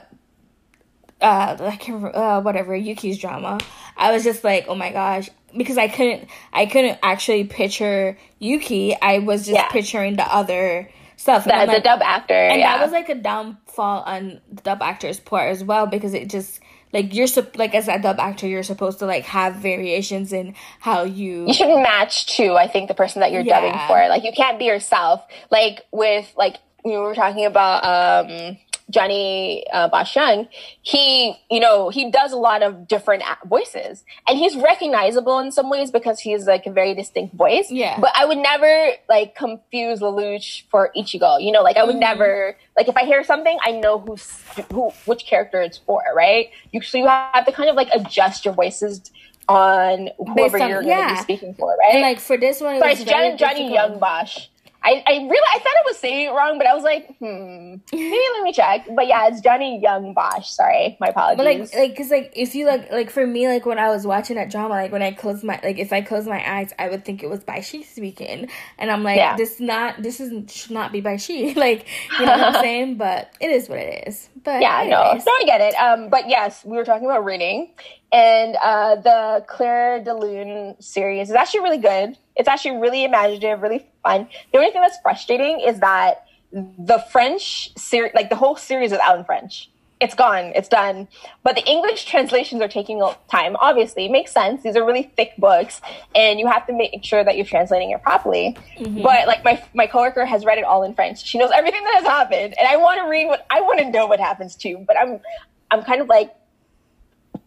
uh I can't remember, uh, whatever Yuki's drama, I was just like, oh my gosh, because I couldn't I couldn't actually picture Yuki. I was just yeah. picturing the other stuff. The, like, the dub actor, and yeah. that was like a downfall on the dub actor's part as well because it just like you're like as a dub actor you're supposed to like have variations in how you *laughs* you should match to i think the person that you're yeah. dubbing for like you can't be yourself like with like you were talking about um Johnny uh, Bosch, he, you know, he does a lot of different voices and he's recognizable in some ways because he's like a very distinct voice. Yeah. But I would never like confuse Lelouch for Ichigo. You know, like I would mm-hmm. never, like if I hear something, I know who's, who, which character it's for, right? You, so you have to kind of like adjust your voices on whoever on, you're going to be speaking for, right? And like for this one, so it's Johnny, Johnny Yong Bosch. I, I really I thought I was saying it wrong, but I was like, hmm, maybe let me check. But yeah, it's Johnny Yong Bosch. Sorry, my apologies. But like, like, cause like if you like, like for me, like when I was watching that drama, like when I closed my, like if I closed my eyes, I would think it was by she speaking, and I'm like, yeah. this not, this is should not be by she. *laughs* Like, you know what I'm *laughs* saying? But it is what it is. But yeah, anyways. no, no, I get it. Um, but yes, we were talking about reading, and uh, the Claire de Lune series is actually really good. It's actually really imaginative, really fun. The only thing that's frustrating is that the French series, like the whole series is out in French. It's gone. It's done. But the English translations are taking time. Obviously, it makes sense. These are really thick books, and you have to make sure that you're translating it properly. Mm-hmm. But like my my coworker has read it all in French. She knows everything that has happened, and I want to read what I want to know what happens too. But I'm I'm kind of like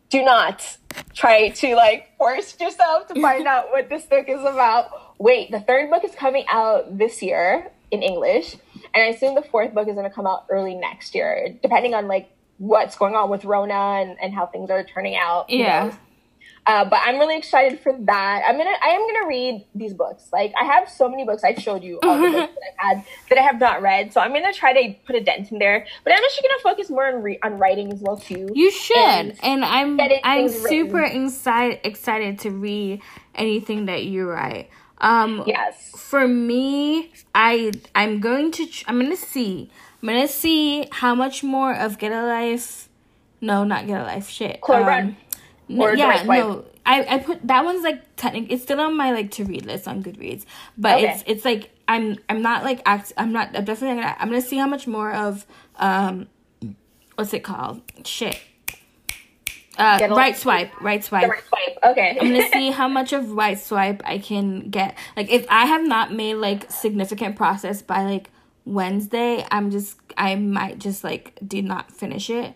do not try to like force yourself to find *laughs* out what this book is about. Wait, the third book is coming out this year in English, and I assume the fourth book is going to come out early next year, depending on like what's going on with Rona and, and how things are turning out. Yeah. Uh, but I'm really excited for that. I'm gonna, I am gonna read these books. Like I have so many books. I've showed you all the *laughs* books that I've had that I have not read. So I'm gonna try to put a dent in there. But I'm actually gonna focus more on re- on writing as well too. You should, and, and I'm I'm super excited excited to read anything that you write. Um, yes. For me, I I'm going to I'm gonna see I'm gonna see how much more of Get a Life. No, not Get a Life. Shit. um, no, yeah, no. I, I put that one's like technically it's still on my like to read list on Goodreads, but okay. it's it's like I'm I'm not like act I'm not I'm definitely gonna I'm gonna see how much more of um what's it called shit uh, right swipe, right swipe. Right swipe. Okay. I'm gonna see how much of right swipe I can get. Like, if I have not made like significant process by like Wednesday, I'm just I might just like did not finish it,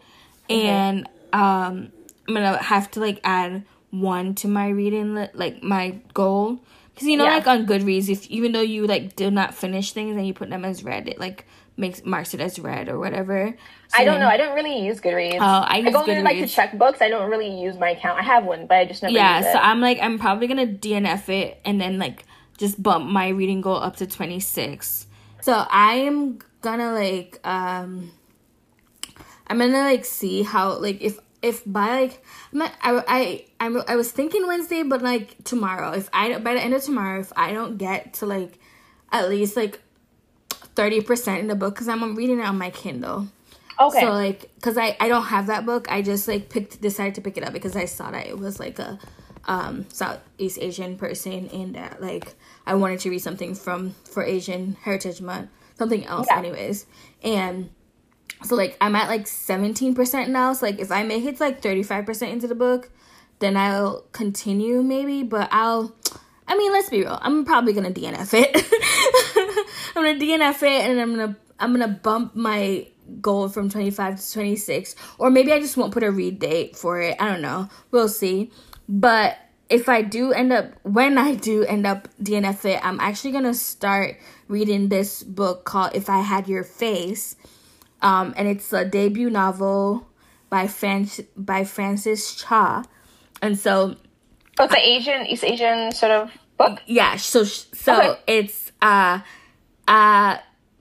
okay. and um I'm gonna have to like add one to my reading li- like my goal because you know yeah. like on Goodreads if even though you like do not finish things and you put them as read it like makes marks it as read or whatever. So I don't know. I don't really use Goodreads. Oh, I use I go Goodreads. like to check books. I don't really use my account. I have one, but I just never. Yeah, so I'm like I'm probably gonna DNF it and then like just bump my reading goal up to 26. So I am gonna like um I'm gonna like see how like if if by like I I I I was thinking Wednesday, but like tomorrow, if I by the end of tomorrow, if I don't get to like at least like thirty percent in the book, because I'm reading it on my Kindle. Okay. So like, cause I I don't have that book, I just like picked decided to pick it up because I saw that it was like a um Southeast Asian person and that like I wanted to read something from for Asian Heritage Month, something else, yeah. anyways, and so like I'm at like 17% now. So like if I make it like 35% into the book, then I'll continue maybe, but I'll I mean, let's be real. I'm probably to DNF it. *laughs* I'm to DNF it and I'm to I'm to bump my goal from 25 to 26 or maybe I just won't put a read date for it. I don't know. We'll see. But if I do end up when I do end up DNF it, I'm actually to start reading this book called If I Had Your Face um, and it's a debut novel by Fran- by Frances Cha, and so oh, it's an Asian East Asian sort of book. Yeah, so so okay. it's uh uh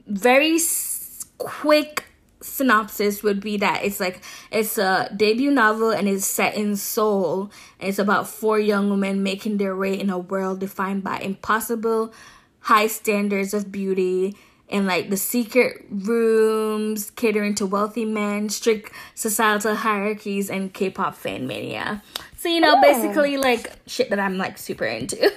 very s- quick synopsis would be that it's like it's a debut novel and it's set in Seoul it's about four young women making their way in a world defined by impossible high standards of beauty in like the secret rooms catering to wealthy men, strict societal hierarchies, and K-pop fan mania. So you know, basically like shit that I'm like super into. *laughs*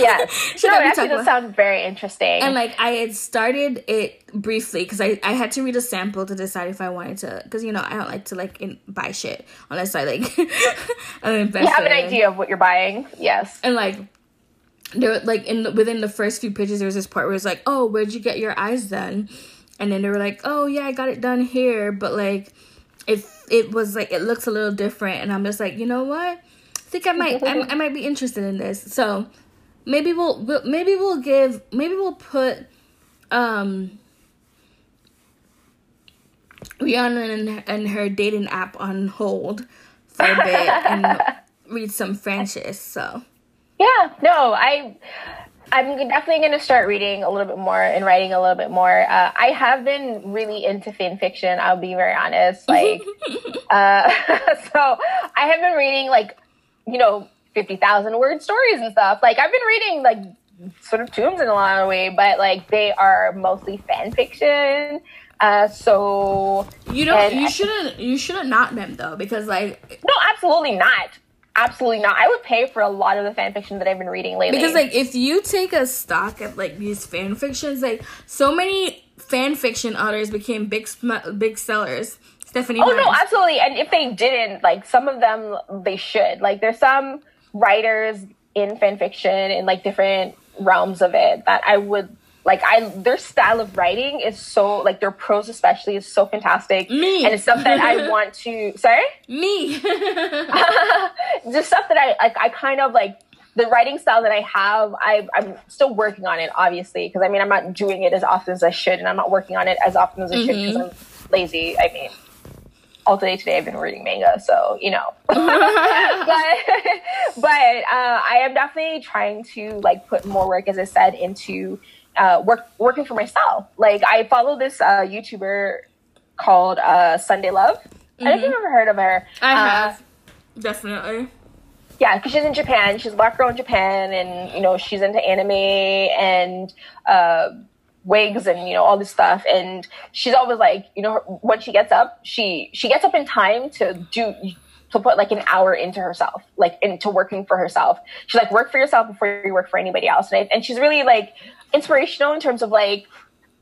yeah, *laughs* shit no, it actually does sound very interesting. And like I had started it briefly because I I had to read a sample to decide if I wanted to because you know I don't like to like in, buy shit unless I like *laughs* I'm. You have an idea of what you're buying, yes. And like there like in the, within the first few pages there was this part where it's like oh where'd you get your eyes done and then they were like oh yeah i got it done here. But like if it was like it looks a little different. And i'm just like you know what? I think i might I, I might be interested in this. So maybe we'll, we'll maybe we'll give maybe we'll put um Rhiannon and, and her dating app on hold for a bit and *laughs* read some Frances so yeah, no, I I'm definitely going to start reading a little bit more and writing a little bit more. Uh, I have been really into fan fiction. I'll be very honest. Like, *laughs* uh, *laughs* so I have been reading like, you know, fifty thousand word stories and stuff. Like I've been reading like sort of tombs in a lot of way, but like they are mostly fan fiction. Uh, so you don't. You shouldn't. You shouldn't knock them though, because like no, absolutely not. Absolutely not. I would pay for a lot of the fan fiction that I've been reading lately. Because like if you take a stock of like these fan fictions, like so many fan fiction authors became big sm- big sellers. Stephanie. Oh no, absolutely. And if they didn't, like some of them, they should. Like there's some writers in fan fiction in like different realms of it that I would like I their style of writing is so like their prose especially is so fantastic. Me. And it's stuff that I *laughs* want to sorry? Me. *laughs* *laughs* Just stuff that I like I kind of like the writing style that I have, I, I'm still working on it, obviously, because I mean, I'm not doing it as often as I should, and I'm not working on it as often as I should because mm-hmm. I'm lazy. I mean, all day today I've been reading manga, so you know. but but uh, I am definitely trying to like put more work, as I said, into uh, work working for myself. Like I follow this uh, YouTuber called uh, Sunday Love. Mm-hmm. I don't if you've ever heard of her. I uh, have definitely. Yeah, because she's in Japan. She's a black girl in Japan, and you know she's into anime and uh, wigs and you know all this stuff. And she's always like, you know, when she gets up, she she gets up in time to do to put like an hour into herself, like into working for herself. She's like, work for yourself before you work for anybody else. And, I, and she's really like inspirational in terms of like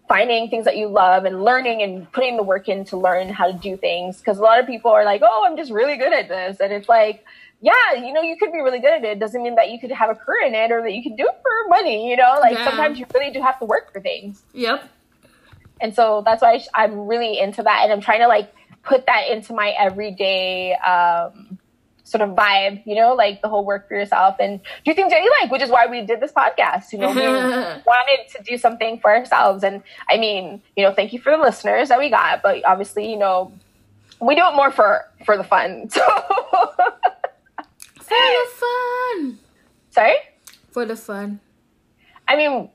finding things that you love and learning and putting the work in to learn how to do things. Because a lot of people are like, oh, I'm just really good at this. And it's like, yeah, you know, you could be really good at it. Doesn't mean that you could have a career in it or that you can do it for money, you know? Like yeah. sometimes you really do have to work for things. Yep. And so that's why I'm really into that. And I'm trying to like put that into my everyday um, sort of vibe, you know, like the whole work for yourself and do things that you like, which is why we did this podcast. You know, we *laughs* wanted to do something for ourselves. And I mean, you know, thank you for the listeners that we got, but obviously, you know, we do it more for for the fun. *laughs* So for the fun. Sorry? For the fun. I mean,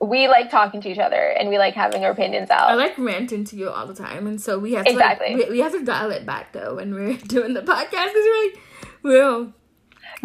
we like talking to each other and we like having our opinions out. I like ranting to you all the time, and so we have to exactly. Like, we, we, have to dial it back though when we're *laughs* doing the podcast because we're like, well,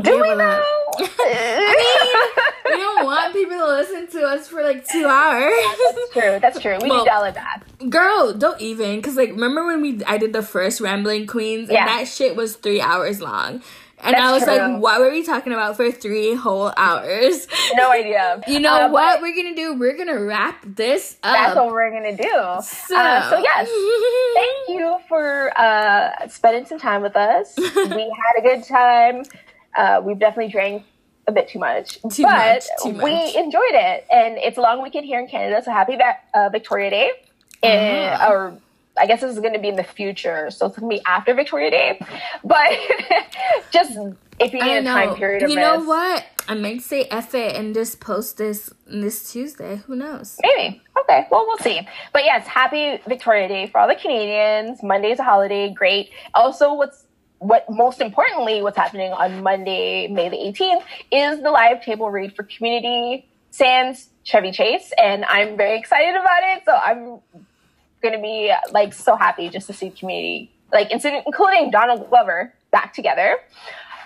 do we know? Uh, *laughs* I mean, we don't want people to listen to us for like two hours. That's true. That's true. We *laughs* well, need dial it back. Girl, don't even. Cause like, remember when we I did the first Rambling Queens, and yeah. that shit was three hours long. And That's I was true. like, what were we talking about for three whole hours? *laughs* No idea. you know uh, what we're gonna do? We're gonna wrap this up. That's what we're gonna do. So, uh, so yes, *laughs* thank you for uh, spending some time with us. we *laughs* had a good time. Uh, we've definitely drank a bit too much, too but much, too we much. enjoyed it. And it's a long weekend here in Canada, so happy uh, Victoria Day. And, uh-huh. Or I guess this is going to be in the future, so it's going to be after Victoria Day. But *laughs* just if you need a time period of You know what? I might say F it and just post this this Tuesday. Who knows? Maybe. Okay. Well, we'll see. But yes, happy Victoria Day for all the Canadians. Monday's a holiday. Great. Also, what's what most importantly, what's happening on Monday, May the 18th, is the live table read for Community Sans Chevy Chase, and I'm very excited about it. So I'm gonna be like so happy just to see Community, like including Donald Glover, back together.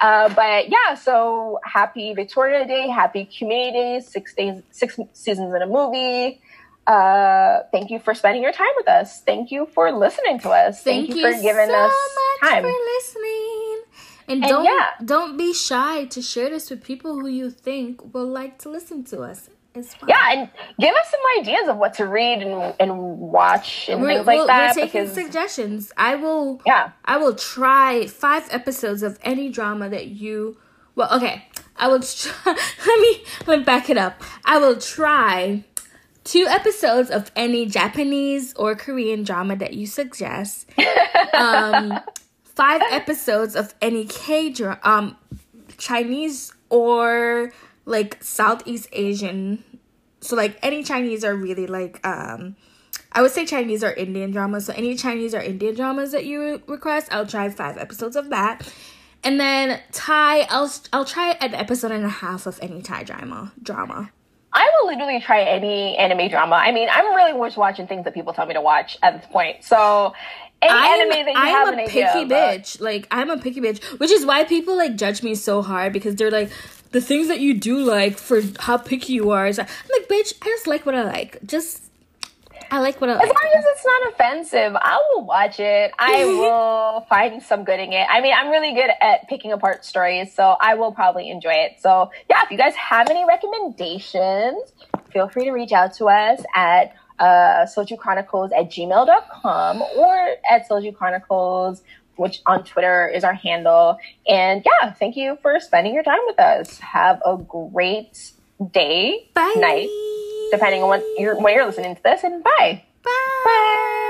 Uh, but yeah, so happy Victoria Day, happy Community Day, six days, six seasons in a movie. Uh, thank you for spending your time with us. Thank you for listening to us. Thank, thank you, you, for giving so us time. for listening. And, and don't yeah. don't be shy to share this with people who you think will like to listen to us. Yeah, and give us some ideas of what to read and, and watch and we're, things like that. We're taking because, suggestions. I will. Yeah, I will try five episodes of any drama that you. Well, okay. I will. Try, *laughs* let me let me back it up. I will try two episodes of any Japanese or Korean drama that you suggest. *laughs* um, five episodes of any K drama, um, Chinese or like Southeast Asian. So like any Chinese are really like um I would say Chinese or Indian dramas. So any Chinese or Indian dramas that you request, I'll try five episodes of that. And then Thai, I'll I'll try an episode and a half of any Thai drama drama. I will literally try any anime drama. I mean, I'm really just watching things that people tell me to watch at this point. So any I'm, anime that you I'm have a picky idea, bitch. Like I'm a picky bitch, which is why people like judge me so hard because they're like the things that you do like for how picky you are. Is I'm like, bitch, I just like what I like. Just I like what I like. As long as it's not offensive, I will watch it. I *laughs* will find some good in it. I mean, I'm really good at picking apart stories, so I will probably enjoy it. So, yeah, if you guys have any recommendations, feel free to reach out to us at uh, Soju Chronicles at gmail.com or at Soju Chronicles, which on Twitter is our handle. And yeah, thank you for spending your time with us. Have a great day, bye. night, depending on when you're, when you're listening to this. And bye. Bye. bye.